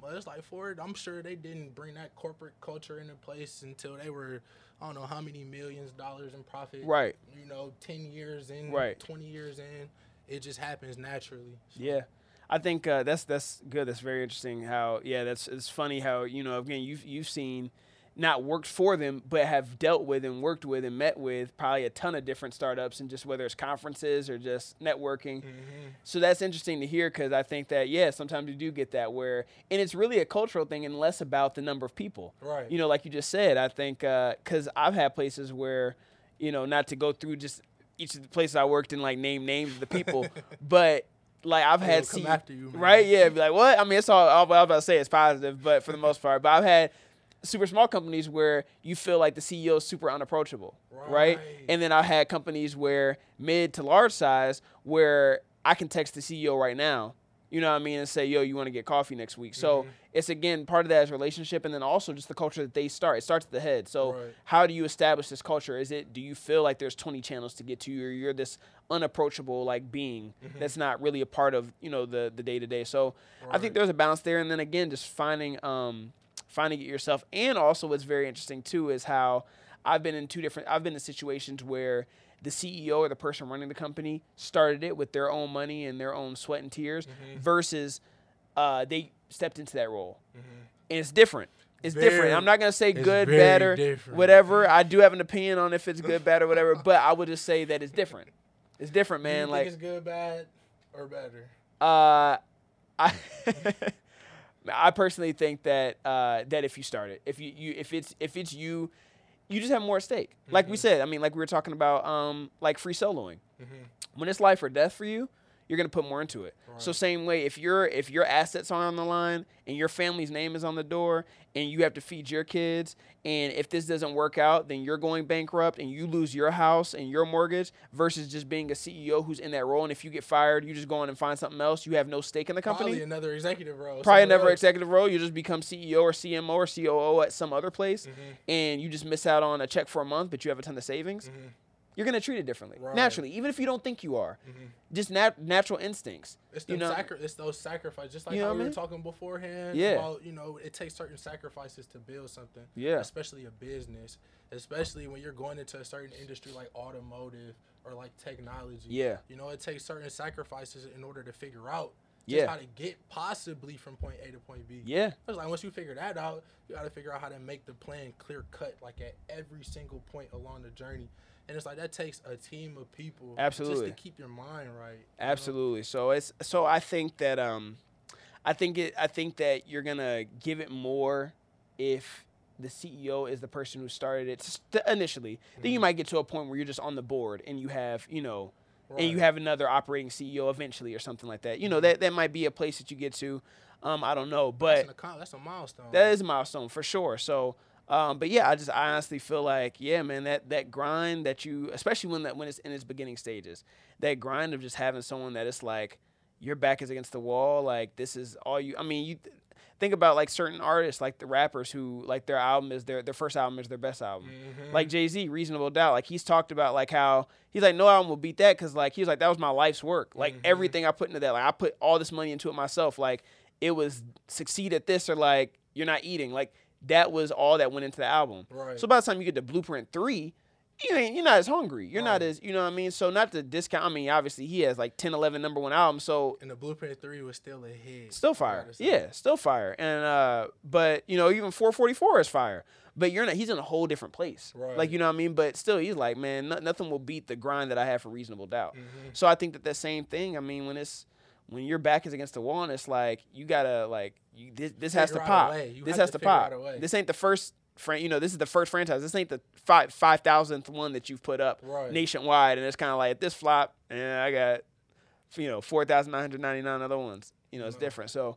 But it's like Ford, I'm sure they didn't bring that corporate culture into place until they were, I don't know how many millions of dollars in profit. Right. You know, 10 years in, Right. 20 years in. It just happens naturally. Yeah. I think uh, that's that's good. That's very interesting. How yeah, that's it's funny how you know again you've you've seen not worked for them, but have dealt with and worked with and met with probably a ton of different startups and just whether it's conferences or just networking. Mm-hmm. So that's interesting to hear because I think that yeah, sometimes you do get that where and it's really a cultural thing and less about the number of people. Right. You know, like you just said, I think because I've had places where you know not to go through just each of the places I worked in like name names of the people, but like I've had come after you, right? Yeah, be like what? I mean, it's all I was about to say it's positive, but for the most part, but I've had super small companies where you feel like the CEO is super unapproachable, right? Right. And then I had companies where mid to large size where I can text the CEO right now, you know what I mean, and say, yo, you want to get coffee next week. So Mm-hmm. it's again part of that is relationship, and then also just the culture that they start. It starts at the head. So Right. how do you establish this culture? Is it do you feel like there's 20 channels to get to you, or you're this unapproachable like being Mm-hmm. that's not really a part of you know the the day to day? So I think there's a balance there, and then again, just finding um finding it yourself, and also what's very interesting too is how I've been in two different. I've been in situations where the CEO or the person running the company started it with their own money and their own sweat and tears, Mm-hmm. versus uh, they stepped into that role, and it's different. It's different. I'm not gonna say good, very bad, or different. whatever. I do have an opinion on if it's good, bad, or whatever, but I would just say that it's different. It's different, Do you man. think Like it's good, bad, or better? uh, I I personally think that uh, that if you start it, if you, you if it's if it's you, you just have more at stake. Like we said, I mean, like we were talking about, um, like free soloing. When it's life or death for you, you're gonna put more into it. So same way, if your if your assets are on the line and your family's name is on the door, and you have to feed your kids, and if this doesn't work out, then you're going bankrupt and you lose your house and your mortgage, versus just being a CEO who's in that role, and if you get fired, you just go on and find something else. You have no stake in the company. Probably another executive role. Probably another else. executive role. You just become CEO or CMO or COO at some other place, Mm-hmm. and you just miss out on a check for a month, but you have a ton of savings. You're gonna treat it differently, Mm-hmm. Right. naturally, even if you don't think you are. Just nat- natural instincts. It's, you know, sacri- it's those sacrifices, just like You know how we were talking beforehand. Yeah. About, you know, it takes certain sacrifices to build something. Yeah. Especially a business, especially when you're going into a certain industry like automotive or like technology. Yeah. You know, it takes certain sacrifices in order to figure out just Yeah. how to get possibly from point A to point B. yeah, It's like once you figure that out, you got to figure out how to make the plan clear cut, like at every single point along the journey. And it's like that takes a team of people, Absolutely. just to keep your mind right. you know? absolutely. So it's so I think that um, I think it I think that you're gonna give it more if the CEO is the person who started it st- initially. Then you Mm-hmm. might get to a point where you're just on the board and you have, you know, and you have another operating CEO eventually or something like that. You know, that that might be a place that you get to. Um, I don't know, but That's, an that's a milestone. that is a milestone for sure. So, um, but yeah, I just I honestly feel like yeah, man, that that grind that you, especially when that when it's in its beginning stages, that grind of just having someone that it's like your back is against the wall, like this is all you. I mean, you think about like certain artists, like the rappers who like their album is their their first album is their best album. Mm-hmm. Like Jay Z, Reasonable Doubt, like he's talked about like how he's like no album will beat that because like he was like that was my life's work. Like Mm-hmm. everything I put into that, like I put all this money into it myself. Like it was succeed at this or like you're not eating. Like that was all that went into the album. Right. So by the time you get to Blueprint three, you ain't you're not as hungry. You're not as you know what I mean. So not to discount. I mean, obviously he has like 10, 11 number one albums. So and the Blueprint 3 was still a hit. still fire. Yeah, still fire. And uh, but you know even 4:44 is fire. But you're not. He's in a whole different place. Right. Like you know what I mean. But still, he's like, man, no, nothing will beat the grind that I have for reasonable doubt. Mm-hmm. So I think that that same thing. I mean, when it's when your back is against the wall and it's like you gotta like you, this, this has to pop. This has to to pop. This ain't the first. Fran- you know, this is the first franchise. This ain't the five five thousandth one that you've put up Right. nationwide, and it's kind of like this flop, and I got, you know, four thousand nine hundred ninety nine other ones. You know, it's different. So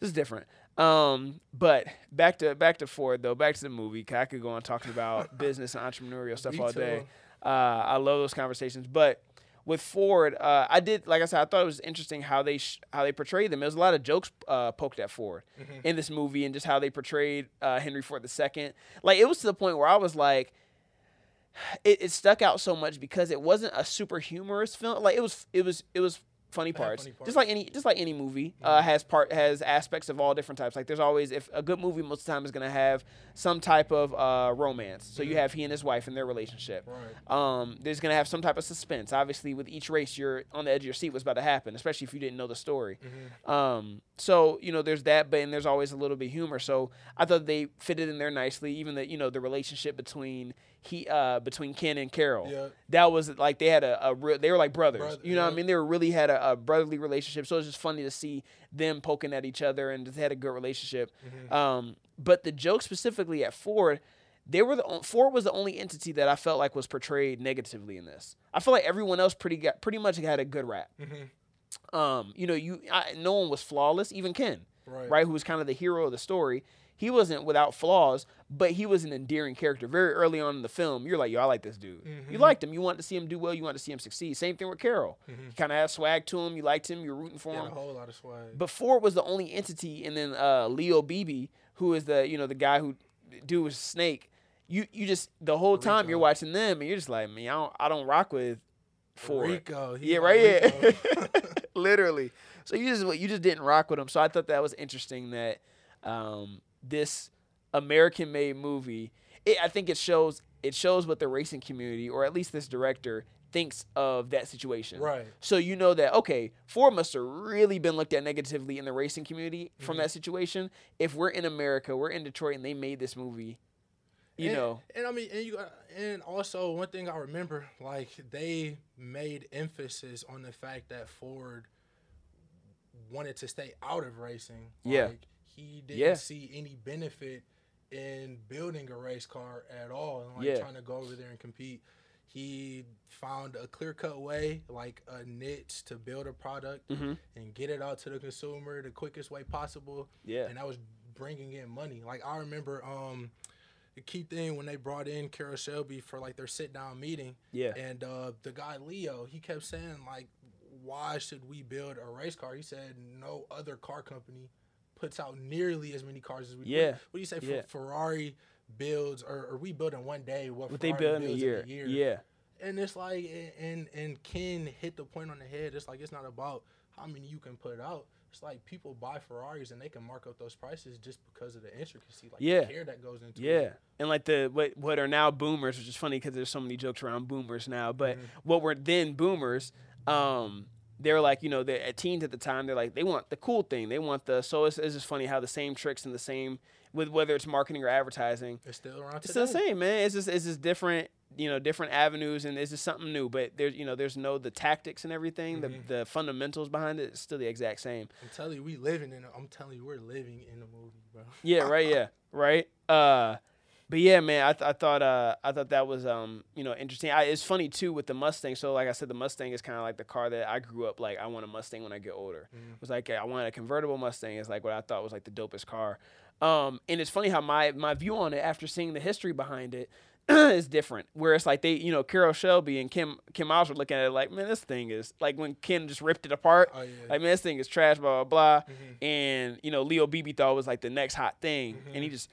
this is different. Um, but back to back to Ford though. Back to the movie. I could go on talking about business and entrepreneurial stuff Me all day. Uh, I love those conversations, but with Ford, uh, I did like I said, I thought it was interesting how they sh- how they portrayed them. There was a lot of jokes uh, poked at Ford Mm-hmm. in this movie, and just how they portrayed uh, Henry Ford II. Like it was to the point where I was like, it, it stuck out so much because it wasn't a super humorous film. Like it was, it was, it was funny parts. funny Just parts. Mm-hmm. like any, just like any movie uh, has part has aspects of all different types. Like there's always if a good movie most of the time is gonna have some type of uh, romance. So you have he and his wife and their relationship. Right. Um, there's gonna have some type of suspense. Obviously, with each race, you're on the edge of your seat what's about to happen, especially if you didn't know the story. Mm-hmm. Um, so you know, there's that, but and there's always a little bit of humor. So I thought they fitted in there nicely. Even the you know the relationship between he uh between Ken and Carroll. Yeah. That was like they had a, a real they were like brothers. Brother- you know what I mean? They were really had a, a brotherly relationship. So it was just funny to see them poking at each other and just had a good relationship. Mm-hmm. Um, but the joke specifically at Ford, they were the Ford was the only entity that I felt like was portrayed negatively in this. I feel like everyone else pretty got pretty much had a good rap. Mm-hmm. Um, you know, you I, no one was flawless, even Ken, Right. right? Who was kind of the hero of the story. He wasn't without flaws, but he was an endearing character. Very early on in the film, you're like, yo, I like this dude. You liked him. You wanted to see him do well. You wanted to see him succeed. Same thing with Carroll. He kind of had swag to him. You liked him. You were rooting for He him. had a whole lot of swag. But Ford was the only entity, and then uh, Leo Beebe, who is the you know the guy who do was Snake. You you just the whole time you're watching them, and you're just like, man, I don't I don't rock with Ford. Rico. Yeah, right. Yeah, Rico. literally. So you just you just didn't rock with him. So I thought that was interesting that um, this American made movie. It, I think it shows it shows what the racing community, or at least this director, thinks of that situation. Right. So you know that okay, Ford must have really been looked at negatively in the racing community Mm-hmm. from that situation. If we're in America, we're in Detroit, and they made this movie, you and, know, and I mean, and you and also one thing I remember, like they made emphasis on the fact that Ford wanted to stay out of racing. Yeah. He didn't Yeah. see any benefit in building a race car at all, and like Yeah. trying to go over there and compete. He found a clear cut way, like a niche, to build a product Mhm. and get it out to the consumer the quickest way possible Yeah. and that was bringing in money. Like I remember, um, the key thing when they brought in Carroll Shelby for like their sit down meeting, Yeah. and uh, the guy Leo, he kept saying like, "Why should we build a race car?" He said, "No other car company puts out nearly as many cars as we." Yeah. What, what do you say? Yeah. Fer- Ferrari builds, or, or we build in one day what, what they Ferrari built in a year. Yeah. and it's like and and Ken hit the point on the head. It's like it's not about how many you can put out. It's like people buy Ferraris and they can mark up those prices just because of the intricacy, like Yeah. the care that goes into Yeah, it. and like the what what are now boomers, which is funny because there's so many jokes around boomers now. But Mm-hmm. what were then boomers, um, they're like you know they're at teens at the time. They're like they want the cool thing. They want the so it's, it's just funny how the same tricks and the same with whether it's marketing or advertising. It's still around It's today. the same, man. It's just it's just different, you know, different avenues, and it's just something new. But there's you know there's no the tactics and everything, Mm-hmm. the the fundamentals behind it. It's still the exact same. I'm telling you, we living in. A, I'm telling you, we're living in a movie, bro. Yeah, right. Yeah, right. Uh, but yeah, man, I, th- I thought uh, I thought that was um, you know interesting. I, it's funny too with the Mustang. So like I said, the Mustang is kind of like the car that I grew up like. I want a Mustang when I get older. It was like I wanted a convertible Mustang. Is like what I thought was like the dopest car. Um, and it's funny how my my view on it after seeing the history behind it is different. Where it's like they, you know, Carroll Shelby and Ken Ken Miles were looking at it like, man, this thing is like when Ken just ripped it apart. Oh, yeah. Like, man, this thing is trash, blah blah blah. And you know, Leo Beebe thought it was like the next hot thing, and he just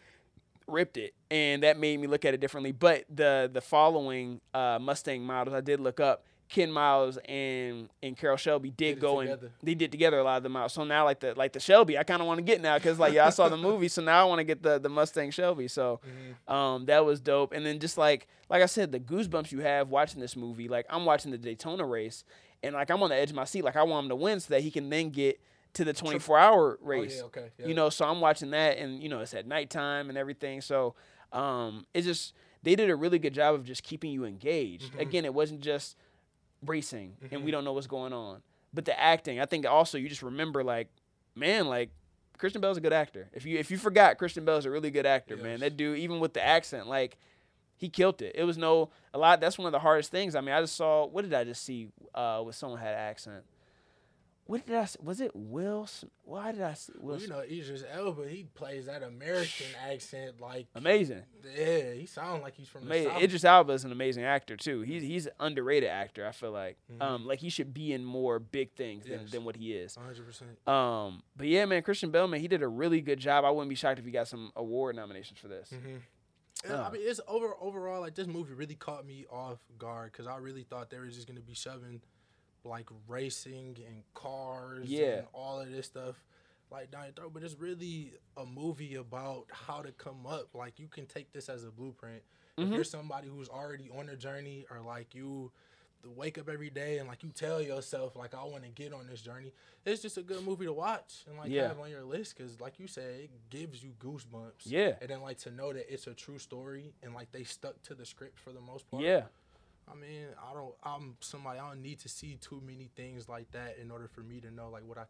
ripped it, and that made me look at it differently. But the the following uh, Mustang models, I did look up. Ken Miles and and Carroll Shelby did, Did go and they did together a lot of them out. So now like the like the Shelby, I kind of want to get now because like yeah, I saw the movie, so now I want to get the the Mustang Shelby. So um, that was dope. And then just like like I said, the goosebumps you have watching this movie, like I'm watching the Daytona race, and like I'm on the edge of my seat, like I want him to win so that he can then get to the 24 hour race. Oh, yeah, okay. You know, so I'm watching that, and you know it's at nighttime and everything. So um, it's just they did a really good job of just keeping you engaged. Mm-hmm. Again, it wasn't just racing and we don't know what's going on, but the acting. I think also you just remember like, man, like Christian Bale's a good actor. If you if you forgot, Christian Bale's a really good actor, man. That dude, even with the accent, like he killed it. It was no a lot. That's one of the hardest things. I mean, I just saw what did I just see? Uh, with someone had accent. What did I? Was it Will? Why did I? Will Well, you know, Idris Elba, he plays that American accent like Amazing. Yeah, he sounds like he's from the Amazing. South. Idris Elba is an amazing actor too. He's he's an underrated actor. I feel like um like he should be in more big things than, Mm-hmm. Yes. than what he is. 100%. Um, but yeah, man, Christian Bale man, he did a really good job. I wouldn't be shocked if he got some award nominations for this. And, Oh. I mean, it's over overall like this movie really caught me off guard because I really thought they were just gonna be shoving like racing and cars Yeah. and all of this stuff like down your throat. But it's really a movie about how to come up. Like you can take this as a blueprint. If Mm-hmm. you're somebody who's already on a journey or like you wake up every day and like you tell yourself like I want to get on this journey, it's just a good movie to watch and like Yeah. have on your list because like you said, it gives you goosebumps. Yeah. And then like to know that it's a true story and like they stuck to the script for the most part. Yeah. I mean, I don't. I'm somebody. I don't need to see too many things like that in order for me to know like what I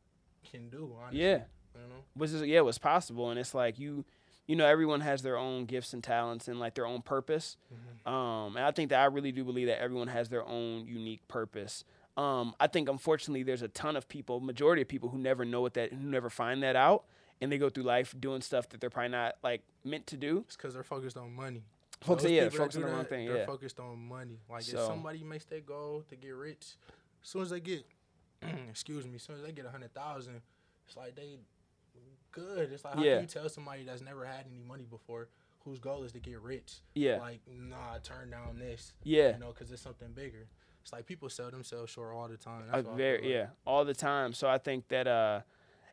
can do. Honestly, Yeah. You know. was yeah, it was possible, and it's like you, you know, everyone has their own gifts and talents and like their own purpose. Um, and I think that I really do believe that everyone has their own unique purpose. Um, I think unfortunately there's a ton of people, majority of people who never know what that, who never find that out, and they go through life doing stuff that they're probably not like meant to do. It's because they're focused on money. Focus- yeah, focusing on one that, thing, They're yeah. focused on money. Like So- if somebody makes their goal to get rich, as soon as they get, excuse me, as soon as they get a hundred thousand, it's like they good. It's like how Yeah. can you tell somebody that's never had any money before, whose goal is to get rich? Yeah. Like nah, turn down this. Yeah. You know, because it's something bigger. It's like people sell themselves short all the time. Uh, That's I very like- yeah, all the time. So I think that uh,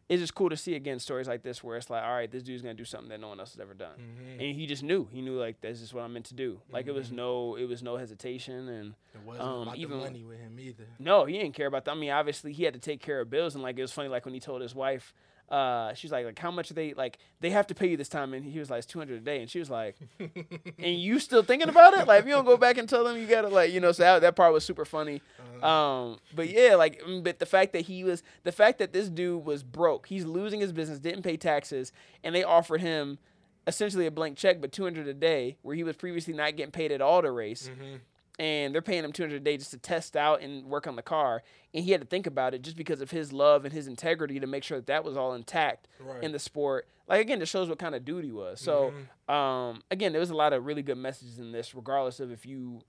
it's just cool to see again stories like this where it's like, all right, this dude's gonna do something that no one else has ever done, Mhm. and he just knew. He knew like this is what I'm meant to do. Like it Mm-hmm. was no, it was no hesitation, and It wasn't um, about even- the money with him either. no, he didn't care about that. I mean, obviously he had to take care of bills, and like it was funny, like when he told his wife. Uh, she's like, like how much they like? They have to pay you this time, and he was like, it's two hundred a day, and she was like, and you still thinking about it? Like, if you don't go back and tell them, you gotta like, you know. So that, that part was super funny. Um, but yeah, like, mm, but the fact that he was, the fact that this dude was broke, he's losing his business, didn't pay taxes, and they offered him essentially a blank check, but two hundred a day, where he was previously not getting paid at all to race, and they're paying him two hundred a day just to test out and work on the car, and he had to think about it just because of his love and his integrity to make sure that that was all intact Right. in the sport. Like again, it shows what kind of dude he was. So, um, again, there was a lot of really good messages in this, regardless of if you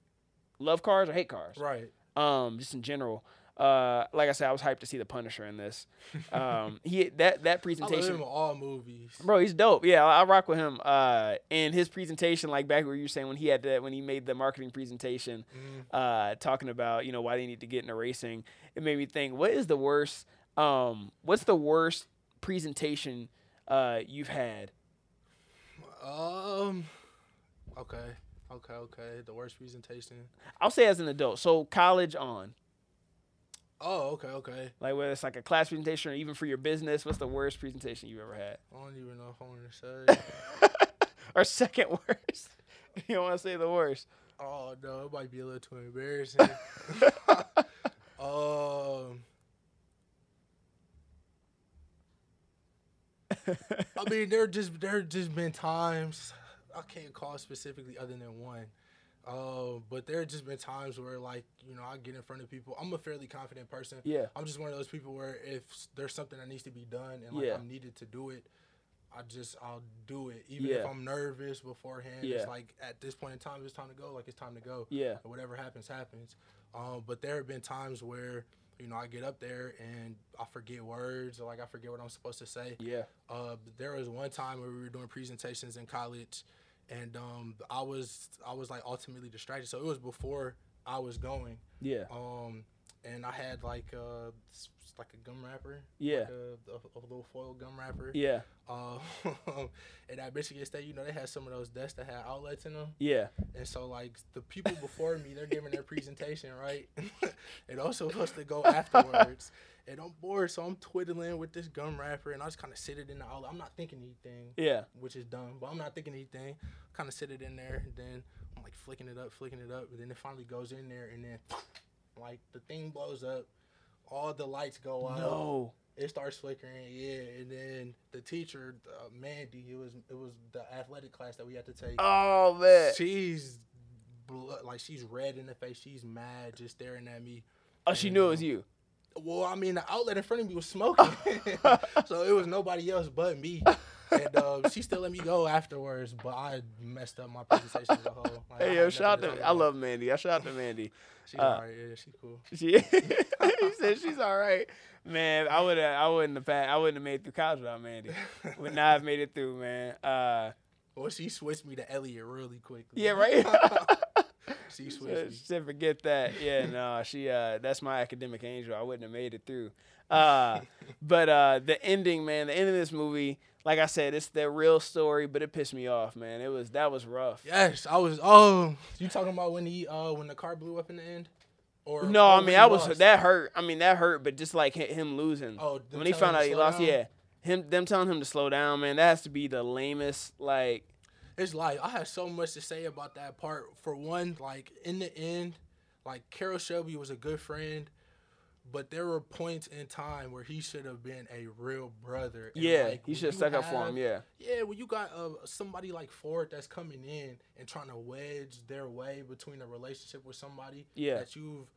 love cars or hate cars Right. um, just in general. Uh, like I said, I was hyped to see the Punisher in this. Um, he that that presentation. I love him all movies. bro, he's dope. Yeah, I, I rock with him. Uh, and his presentation, like back where you were saying when he had that when he made the marketing presentation, uh, talking about you know why they need to get into racing, it made me think, what is the worst? Um, what's the worst presentation uh you've had? Um. Okay. Okay. Okay. The worst presentation. I'll say as an adult, so college on. Oh. Okay. Okay. Like whether it's like a class presentation or even for your business, what's the worst presentation you've ever had? I don't even know if I want to say. or second worst. you don't want to say the worst. oh no, it might be a little too embarrassing. um. I mean, there just there just been times I can't call specifically other than one. Uh, but there have just been times where like you know I get in front of people. I'm a fairly confident person. Yeah. I'm just one of those people where if there's something that needs to be done and like Yeah. I'm needed to do it, I just I'll do it. Even if I'm nervous beforehand, Yeah. it's like at this point in time it's time to go. Like it's time to go. Yeah. And whatever happens, happens. Um, but there have been times where you know I get up there and I forget words or like I forget what I'm supposed to say. Yeah. Uh, there was one time where we were doing presentations in college, and um, I was I was like ultimately distracted. So it was before I was going. Yeah. Um, and I had like uh, like a gum wrapper. Yeah. Like a, a, a little foil gum wrapper. Yeah. Uh, and at Michigan State, you know, they had some of those desks that had outlets in them. Yeah. And so, like, the people before me, they're giving their presentation, right? and also supposed to go afterwards. And I'm bored, so I'm twiddling with this gum wrapper, and I just kind of sit it in the outlet. I'm not thinking anything, Yeah. which is dumb, but I'm not thinking anything. Kind of sit it in there, and then I'm like flicking it up, flicking it up, and then it finally goes in there, and then like the thing blows up, all the lights go out No. it starts flickering, yeah, and then the teacher, uh, Mandy, it was it was the athletic class that we had to take. Oh man. She's blo- like she's red in the face. She's mad, just staring at me. Oh, she knew it was you. Well, I mean, the outlet in front of me was smoking, so it was nobody else but me. And uh, she still let me go afterwards, but I messed up my presentation as a whole. Like, Hey yo, shout out to I love Mandy. I shout out to Mandy. She's uh, alright, yeah, she's cool. She he said she's all right. Man, I would have I wouldn't have passed, I wouldn't have made it through college without Mandy. Would not have made it through, man. Uh Well, she switched me to Elliot really quickly. yeah, right. she said, she said, forget that. Yeah, no, she uh that's my academic angel. I wouldn't have made it through. Uh but uh the ending, man, the end of this movie, like I said, it's the real story, but it pissed me off, man. It was that was rough. Yes, I was. Oh, you talking about when he uh when the car blew up in the end? Or No, or I mean I was lost? that hurt. I mean that hurt, but just like him losing. Oh, when he found out he lost, down? yeah, him them telling him to slow down, man. That has to be the lamest. Like, It's like I have so much to say about that part. For one, like in the end, like Carroll Shelby was a good friend, but there were points in time where he should have been a real brother. And, yeah, like, he should have stuck up for him. Yeah, Yeah, when you got uh, somebody like Ford that's coming in and trying to wedge their way between a relationship with somebody Yeah. that you've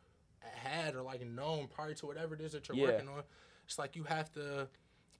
had or like known prior to whatever it is that you're Yeah. working on, it's like you have to,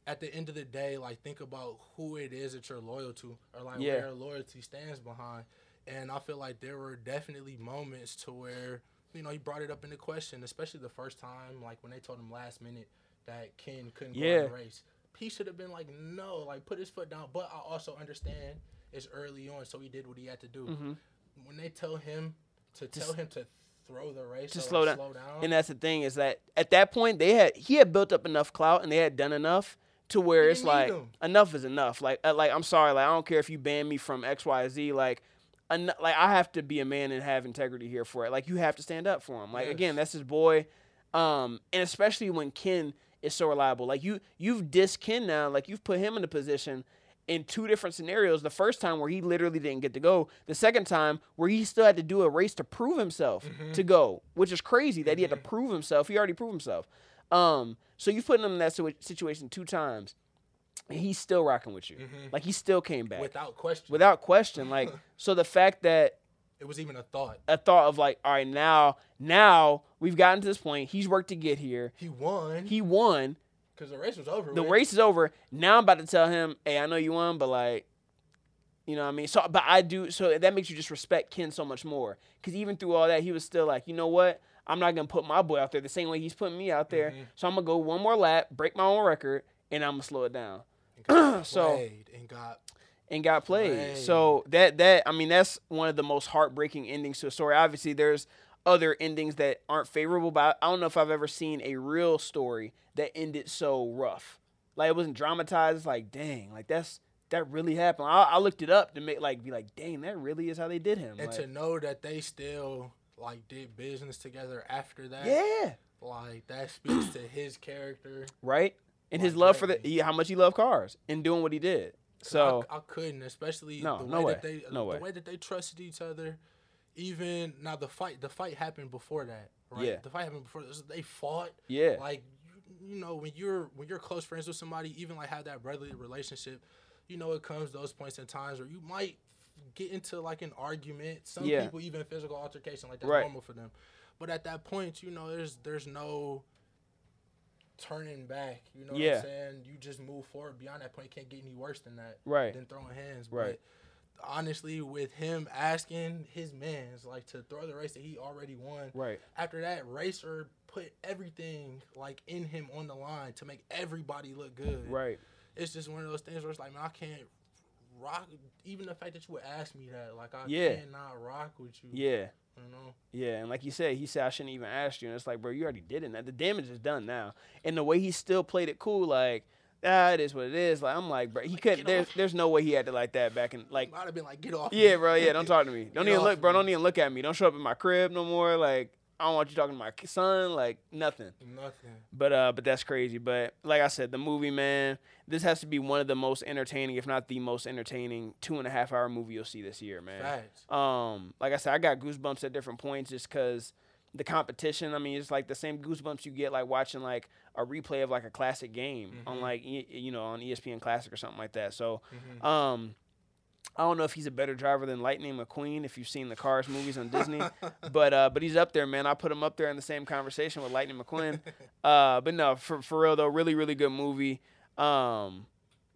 at the end of the day, like think about who it is that you're loyal to or like Yeah. where your loyalty stands behind. And I feel like there were definitely moments to where you know he brought it up into question, especially the first time, like when they told him last minute that Ken couldn't go in the race. He should have been like, no, like put his foot down. But I also understand it's early on, so he did what he had to do. Mhm. When they tell him to tell him to throw the race, to or, slow like, down. slow down, and that's the thing is that at that point they had he had built up enough clout and they had done enough to where it's like enough is enough. Like uh, like I'm sorry, like I don't care if you ban me from X Y Z. Like en- like I have to be a man and have integrity here for it. Like you have to stand up for him. Like again, that's his boy. Um, and especially when Ken is so reliable. Like you you've dissed Ken now. Like you've put him in a position in two different scenarios. The first time where he literally didn't get to go. The second time where he still had to do a race to prove himself to go, which is crazy that he had to prove himself. He already proved himself. Um, so you put him in that situation two times, and he's still rocking with you. Mm-hmm. Like he still came back without question. without question. Like so, the fact that it was even a thought. a thought of like, all right, now now we've gotten to this point. He's worked to get here. He won He won. because the race was over. The with. race is over. Now I'm about to tell him, hey, I know you won, but like, you know what I mean? So, but I do. So that makes you just respect Ken so much more. Because even through all that, he was still like, you know what? I'm not gonna put my boy out there the same way he's putting me out there. Mm-hmm. So I'm gonna go one more lap, break my own record, and I'm gonna slow it down. And got so- played and got and got played. Right. So that that I mean that's one of the most heartbreaking endings to a story. Obviously, there's other endings that aren't favorable, but I don't know if I've ever seen a real story that ended so rough. Like it wasn't dramatized. It's like, dang, like that's that really happened. I, I looked it up to make like be like, dang, that really is how they did him. and Like, to know that they still like did business together after that. yeah, Like that speaks to his character. right. And his love for the he, how much he loved cars and doing what he did. So I, I couldn't, especially No, the way no way. that they No the way. way that they trusted each other. Even now, the fight the fight happened before that, right? Yeah. The fight happened before this. They fought. yeah, Like you, you know, when you're when you're close friends with somebody, even like have that brotherly relationship, you know, it comes those points and times where you might get into like an argument. Some Yeah. people even physical altercation, like that's Right. normal for them. But at that point, you know, there's there's no turning back. You know Yeah. what I'm saying? You just move forward. Beyond that point, it can't get any worse than that. Right. Than throwing hands. Right. But honestly, with him asking his mans like to throw the race that he already won, Right. after that, Racer put everything like in him on the line to make everybody look good. Right. It's just one of those things where it's like, man, I can't rock. Even the fact that you would ask me that, like, I Yeah. cannot rock with you. Yeah. You know. Yeah, and like you said, he said I shouldn't even ask you, and it's like, bro, you already did it. Now the damage is done now, and the way he still played it cool, like, ah, it is what it is. Like I'm like, bro, he couldn't. There's off. there's no way he had to like that back in like. Might have been like, get off. Yeah, me." bro. Yeah, don't talk to me. Don't Get even look, bro. me. Don't even look at me. Don't show up in my crib no more. Like I don't want you talking to my son. Like nothing. Nothing. But uh, but that's crazy. But like I said, the movie, man, this has to be one of the most entertaining, if not the most entertaining, two and a half hour movie you'll see this year, man. Facts. Um, like I said, I got goosebumps at different points just because the competition. I mean, it's like the same goosebumps you get like watching like a replay of like a classic game on like you know on ESPN Classic or something like that. So, um. I don't know if he's a better driver than Lightning McQueen if you've seen the Cars movies on Disney, but uh, but he's up there, man. I put him up there in the same conversation with Lightning McQueen. Uh, but no, for for real though, really really good movie. Um,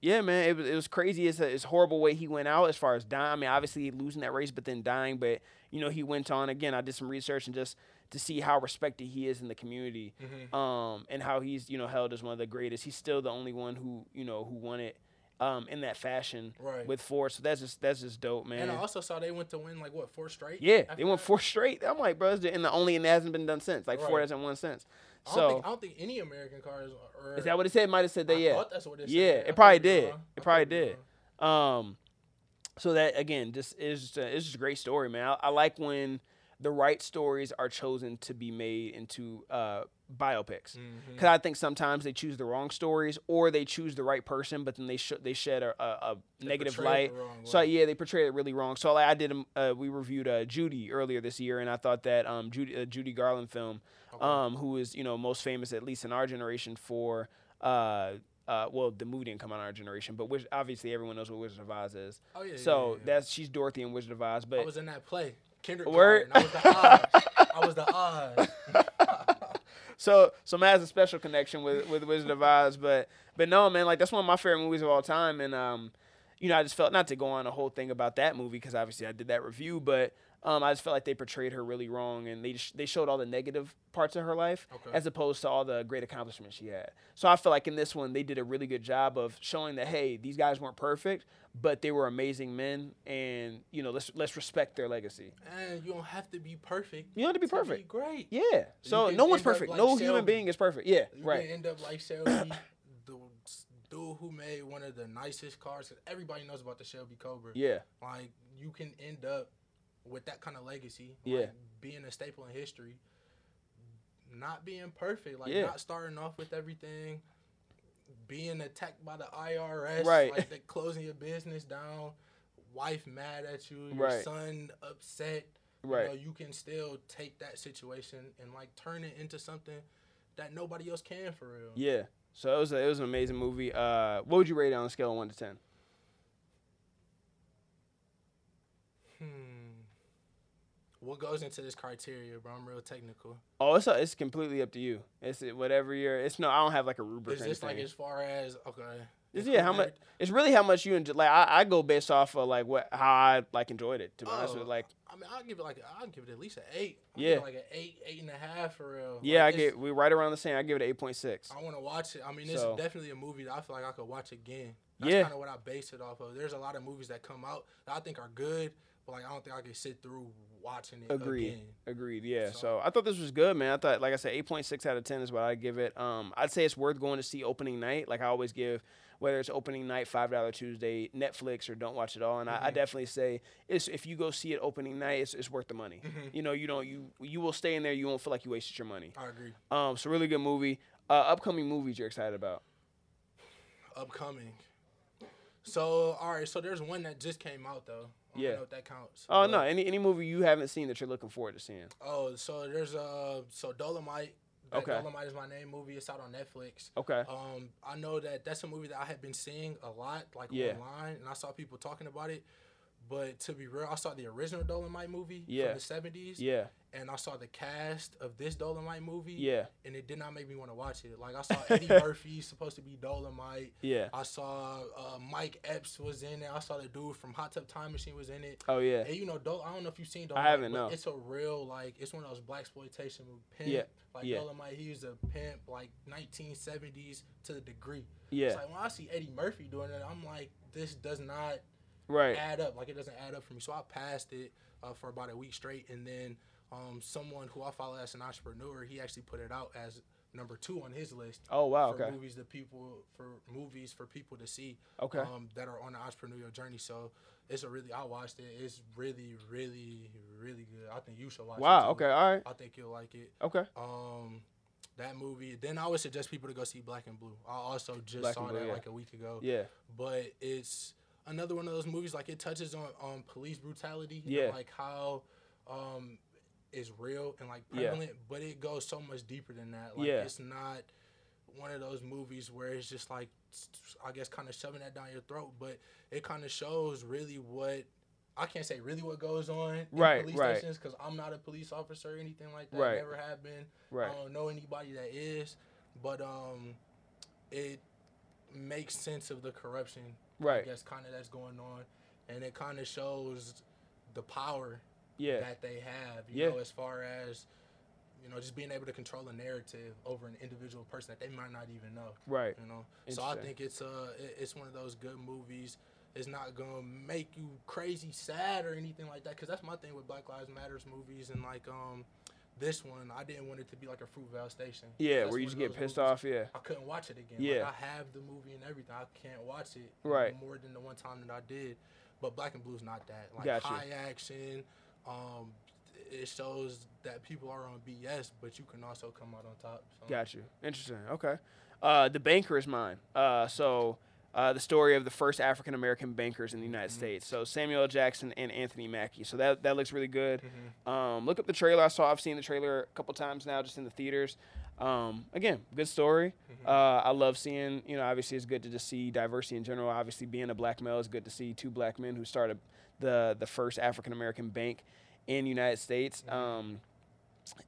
yeah, man, it was it was crazy. It's a it's horrible way he went out as far as dying. I mean, obviously losing that race, but then dying. But you know, he went on again. I did some research and just to see how respected he is in the community, um, and how he's you know held as one of the greatest. He's still the only one who you know who won it. Um, in that fashion Right. with Ford, so that's just that's just dope, man. And I also saw they went to win like what four straight. Yeah, they went four straight. I'm like, bro, and the only and it hasn't been done since. Like four hasn't won since. I don't, So think, I don't think any American cars are. is that what it said? Might have said that. I Yeah, that's what it yeah, said. I it probably did. It probably did. Um, so that again, just is just a, it's just a great story, man. I, I like when the right stories are chosen to be made into uh, biopics Mm-hmm. because I think sometimes they choose the wrong stories or they choose the right person, but then they sh- they shed a, a, a negative light. it the wrong So yeah, they portray it really wrong. So like I did, um, uh, we reviewed uh, Judy earlier this year, and I thought that um, Judy uh, Judy Garland film, um, who is you know most famous at least in our generation for. Uh, uh, well, the movie didn't come out in our generation, but which, obviously everyone knows what Wizard of Oz is. Oh, yeah, yeah, So yeah, yeah. that's she's Dorothy in Wizard of Oz. But I was in that play. Kendrick? Word. I was the Oz. I was the Oz. so so Matt has a special connection with with Wizard of Oz, but but no man, like that's one of my favorite movies of all time, and um, you know I just felt not to go on a whole thing about that movie because obviously I did that review, but um, I just felt like they portrayed her really wrong, and they just, they showed all the negative parts of her life Okay. as opposed to all the great accomplishments she had. So I feel like in this one they did a really good job of showing that hey, these guys weren't perfect, but they were amazing men, and you know let's let's respect their legacy. And you don't have to be perfect. You don't have to be to perfect. great. Yeah. So no one's perfect. like no human being is perfect. Yeah. You right. can end up like Shelby, the dude who made one of the nicest cars. 'cause everybody knows about the Shelby Cobra. Yeah. Like you can end up with that kind of legacy. Yeah. Like, being a staple in history. Not being perfect. Like Yeah. not starting off with everything. Being attacked by the IRS. Right. Like they closing your business down. Wife mad at you. Your Right. son upset. Right. You know, you can still take that situation and like turn it into something that nobody else can for real. Yeah. So it was a, it was an amazing movie. Uh, what would you rate it on a scale of one to ten? Hmm. What goes into this criteria, bro? I'm real technical. Oh, it's it's completely up to you. It's whatever you're. It's no. I don't have like a rubric. Is this like as far as okay? It's, yeah, how much? It's really how much you enjoy. Like I, I go based off of like what how I like enjoyed it. To be honest with you. Oh, like I mean, I'll give it like I'll give it at least an eight. I'll Yeah. like an eight, eight and a half for real. yeah, I Like, it's- get we right around the same. I give it an eight point six. I want to watch it. I mean, it's So- definitely a movie that I feel like I could watch again. That's Yeah. kind of what I base it off of. There's a lot of movies that come out that I think are good, but like I don't think I could sit through watching it Agreed. again. Agreed. Yeah. So, So- I thought this was good, man. I thought, like I said, eight point six out of ten is what I give it. Um, I'd say it's worth going to see opening night. Like I always give, whether it's opening night, five dollar Tuesday, Netflix, or don't watch it all. And I, I definitely say it's if you go see it opening night, it's, it's worth the money. You know, you don't you you will stay in there. You won't feel like you wasted your money. I agree. Um, so really good movie. Uh, upcoming movies you're excited about? Upcoming. So all right, so there's one that just came out though. I Yeah. know if that counts. Oh but- no, any any movie you haven't seen that you're looking forward to seeing? Oh, so there's a. so Dolomite. Okay. Dolomite is my name movie. It's out on Netflix. Okay. Um, I know that that's a movie that I had been seeing a lot, like Yeah. online, and I saw people talking about it. But to be real, I saw the original Dolomite movie Yeah. from the seventies, Yeah. and I saw the cast of this Dolomite movie, Yeah. and it did not make me want to watch it. Like I saw Eddie Murphy supposed to be Dolomite. Yeah. I saw uh, Mike Epps was in it. I saw the dude from Hot Tub Time Machine was in it. Oh yeah. And you know, Dol- I don't know if you've seen Dolomite. haven't, but no. It's a real like it's one of those black exploitation pimp. Yeah, Like yeah. Dolomite, he was a pimp like 1970s to the degree. Yeah. It's like when I see Eddie Murphy doing it, I'm like, this does not Right. add up. Like it doesn't add up for me. So I passed it uh, for about a week straight, and then um, someone who I follow as an entrepreneur, he actually put it out as number two on his list. Oh wow. For Okay. movies that people for movies for people to see Okay. um, that are on the entrepreneurial journey. So it's a really I watched it. It's really, really, really good. I think you should watch it. Wow. Okay. All right. I think you'll like it. Okay. Um, that movie. Then I would suggest people to go see Black and Blue. I also just Black saw Blue, that yeah. like a week ago. Yeah. But it's another one of those movies like it touches on on police brutality. Yeah. And like how um is real and like Yeah. prevalent, but it goes so much deeper than that. Like Yeah. it's not one of those movies where it's just like I guess kind of shoving that down your throat, but it kind of shows really what I can't say really what goes on in Right, police right. stations because I'm not a police officer or anything like that. Right. Never have been. Right. I don't know anybody that is, but um, it makes sense of the corruption. Right. I guess kind of that's going on, and it kind of shows the power Yeah. that they have. You Yeah. know, as far as you know, just being able to control a narrative over an individual person that they might not even know. Right. You know, so I think it's uh it- it's one of those good movies. It's not gonna make you crazy sad or anything like that. Cause that's my thing with Black Lives Matters movies and like um this one. I didn't want it to be like a Fruitvale Station. Yeah. That's Where you just get pissed off. Yeah. I couldn't watch it again. Yeah. Like I have the movie and everything. I can't watch it Right. more than the one time that I did. But Black and Blue's not that. Like Gotcha. high action. Um, it shows that people are on BS, but you can also come out on top. So. Got you. Interesting. Okay. Uh, the banker is mine. Uh, so uh, the story of the first African American bankers in the United Mm-hmm. States. So Samuel L. Jackson and Anthony Mackie. So that that looks really good. Mm-hmm. Um, look up the trailer. I saw. I've seen the trailer a couple times now, just in the theaters. Um, again, good story. Mm-hmm. Uh, I love seeing. You know, obviously it's good to just see diversity in general. Obviously, being a black male is good to see two black men who started the the first African American bank in the United States. Um,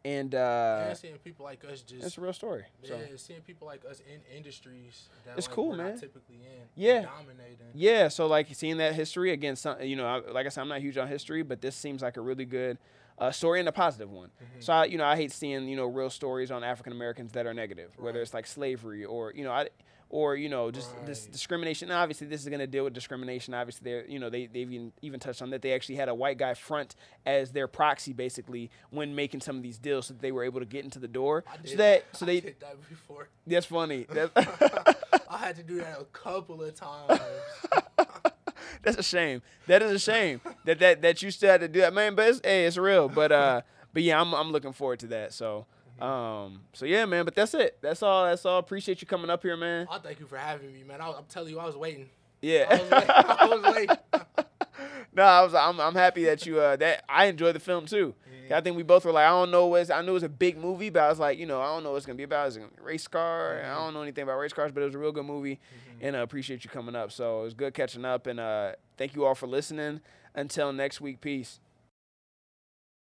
and uh, seeing people like us just it's a real story. So. yeah, seeing people like us in industries that It's like, cool, we're man. Not typically in, Yeah. dominating. Yeah, so like seeing that history again, some, you know, I, like I said, I'm not huge on history, but this seems like a really good uh, story and a positive one. Mm-hmm. So I, you know, I hate seeing you know real stories on African Americans that are negative, whether it's like slavery or you know, I, or you know, just this discrimination. Now, obviously, this is going to deal with discrimination. Obviously, they you know they they've even even touched on that they actually had a white guy front as their proxy basically when making some of these deals, so that they were able to get into the door. I So did, that so I they did that before. that's funny. That's, I had to do that a couple of times. That's a shame. That is a shame that that that you still had to do that, man. But it's hey, it's real. But uh, but yeah, I'm I'm looking forward to that. So um, so yeah, man. But that's it. That's all. That's all. Appreciate you coming up here, man. I thank you for having me, man. I, I'm telling you, I was waiting. Yeah. I was waiting. I was waiting. no, I was. I'm, I'm happy that you. Uh, that I enjoyed the film too. Yeah. I think we both were like, I don't know what. I knew it was a big movie, but I was like, you know, I don't know what it's gonna be about. Is it gonna be a race car? I don't know anything about race cars, but it was a real good movie, and I appreciate you coming up. So it was good catching up, and uh, thank you all for listening. Until next week, peace.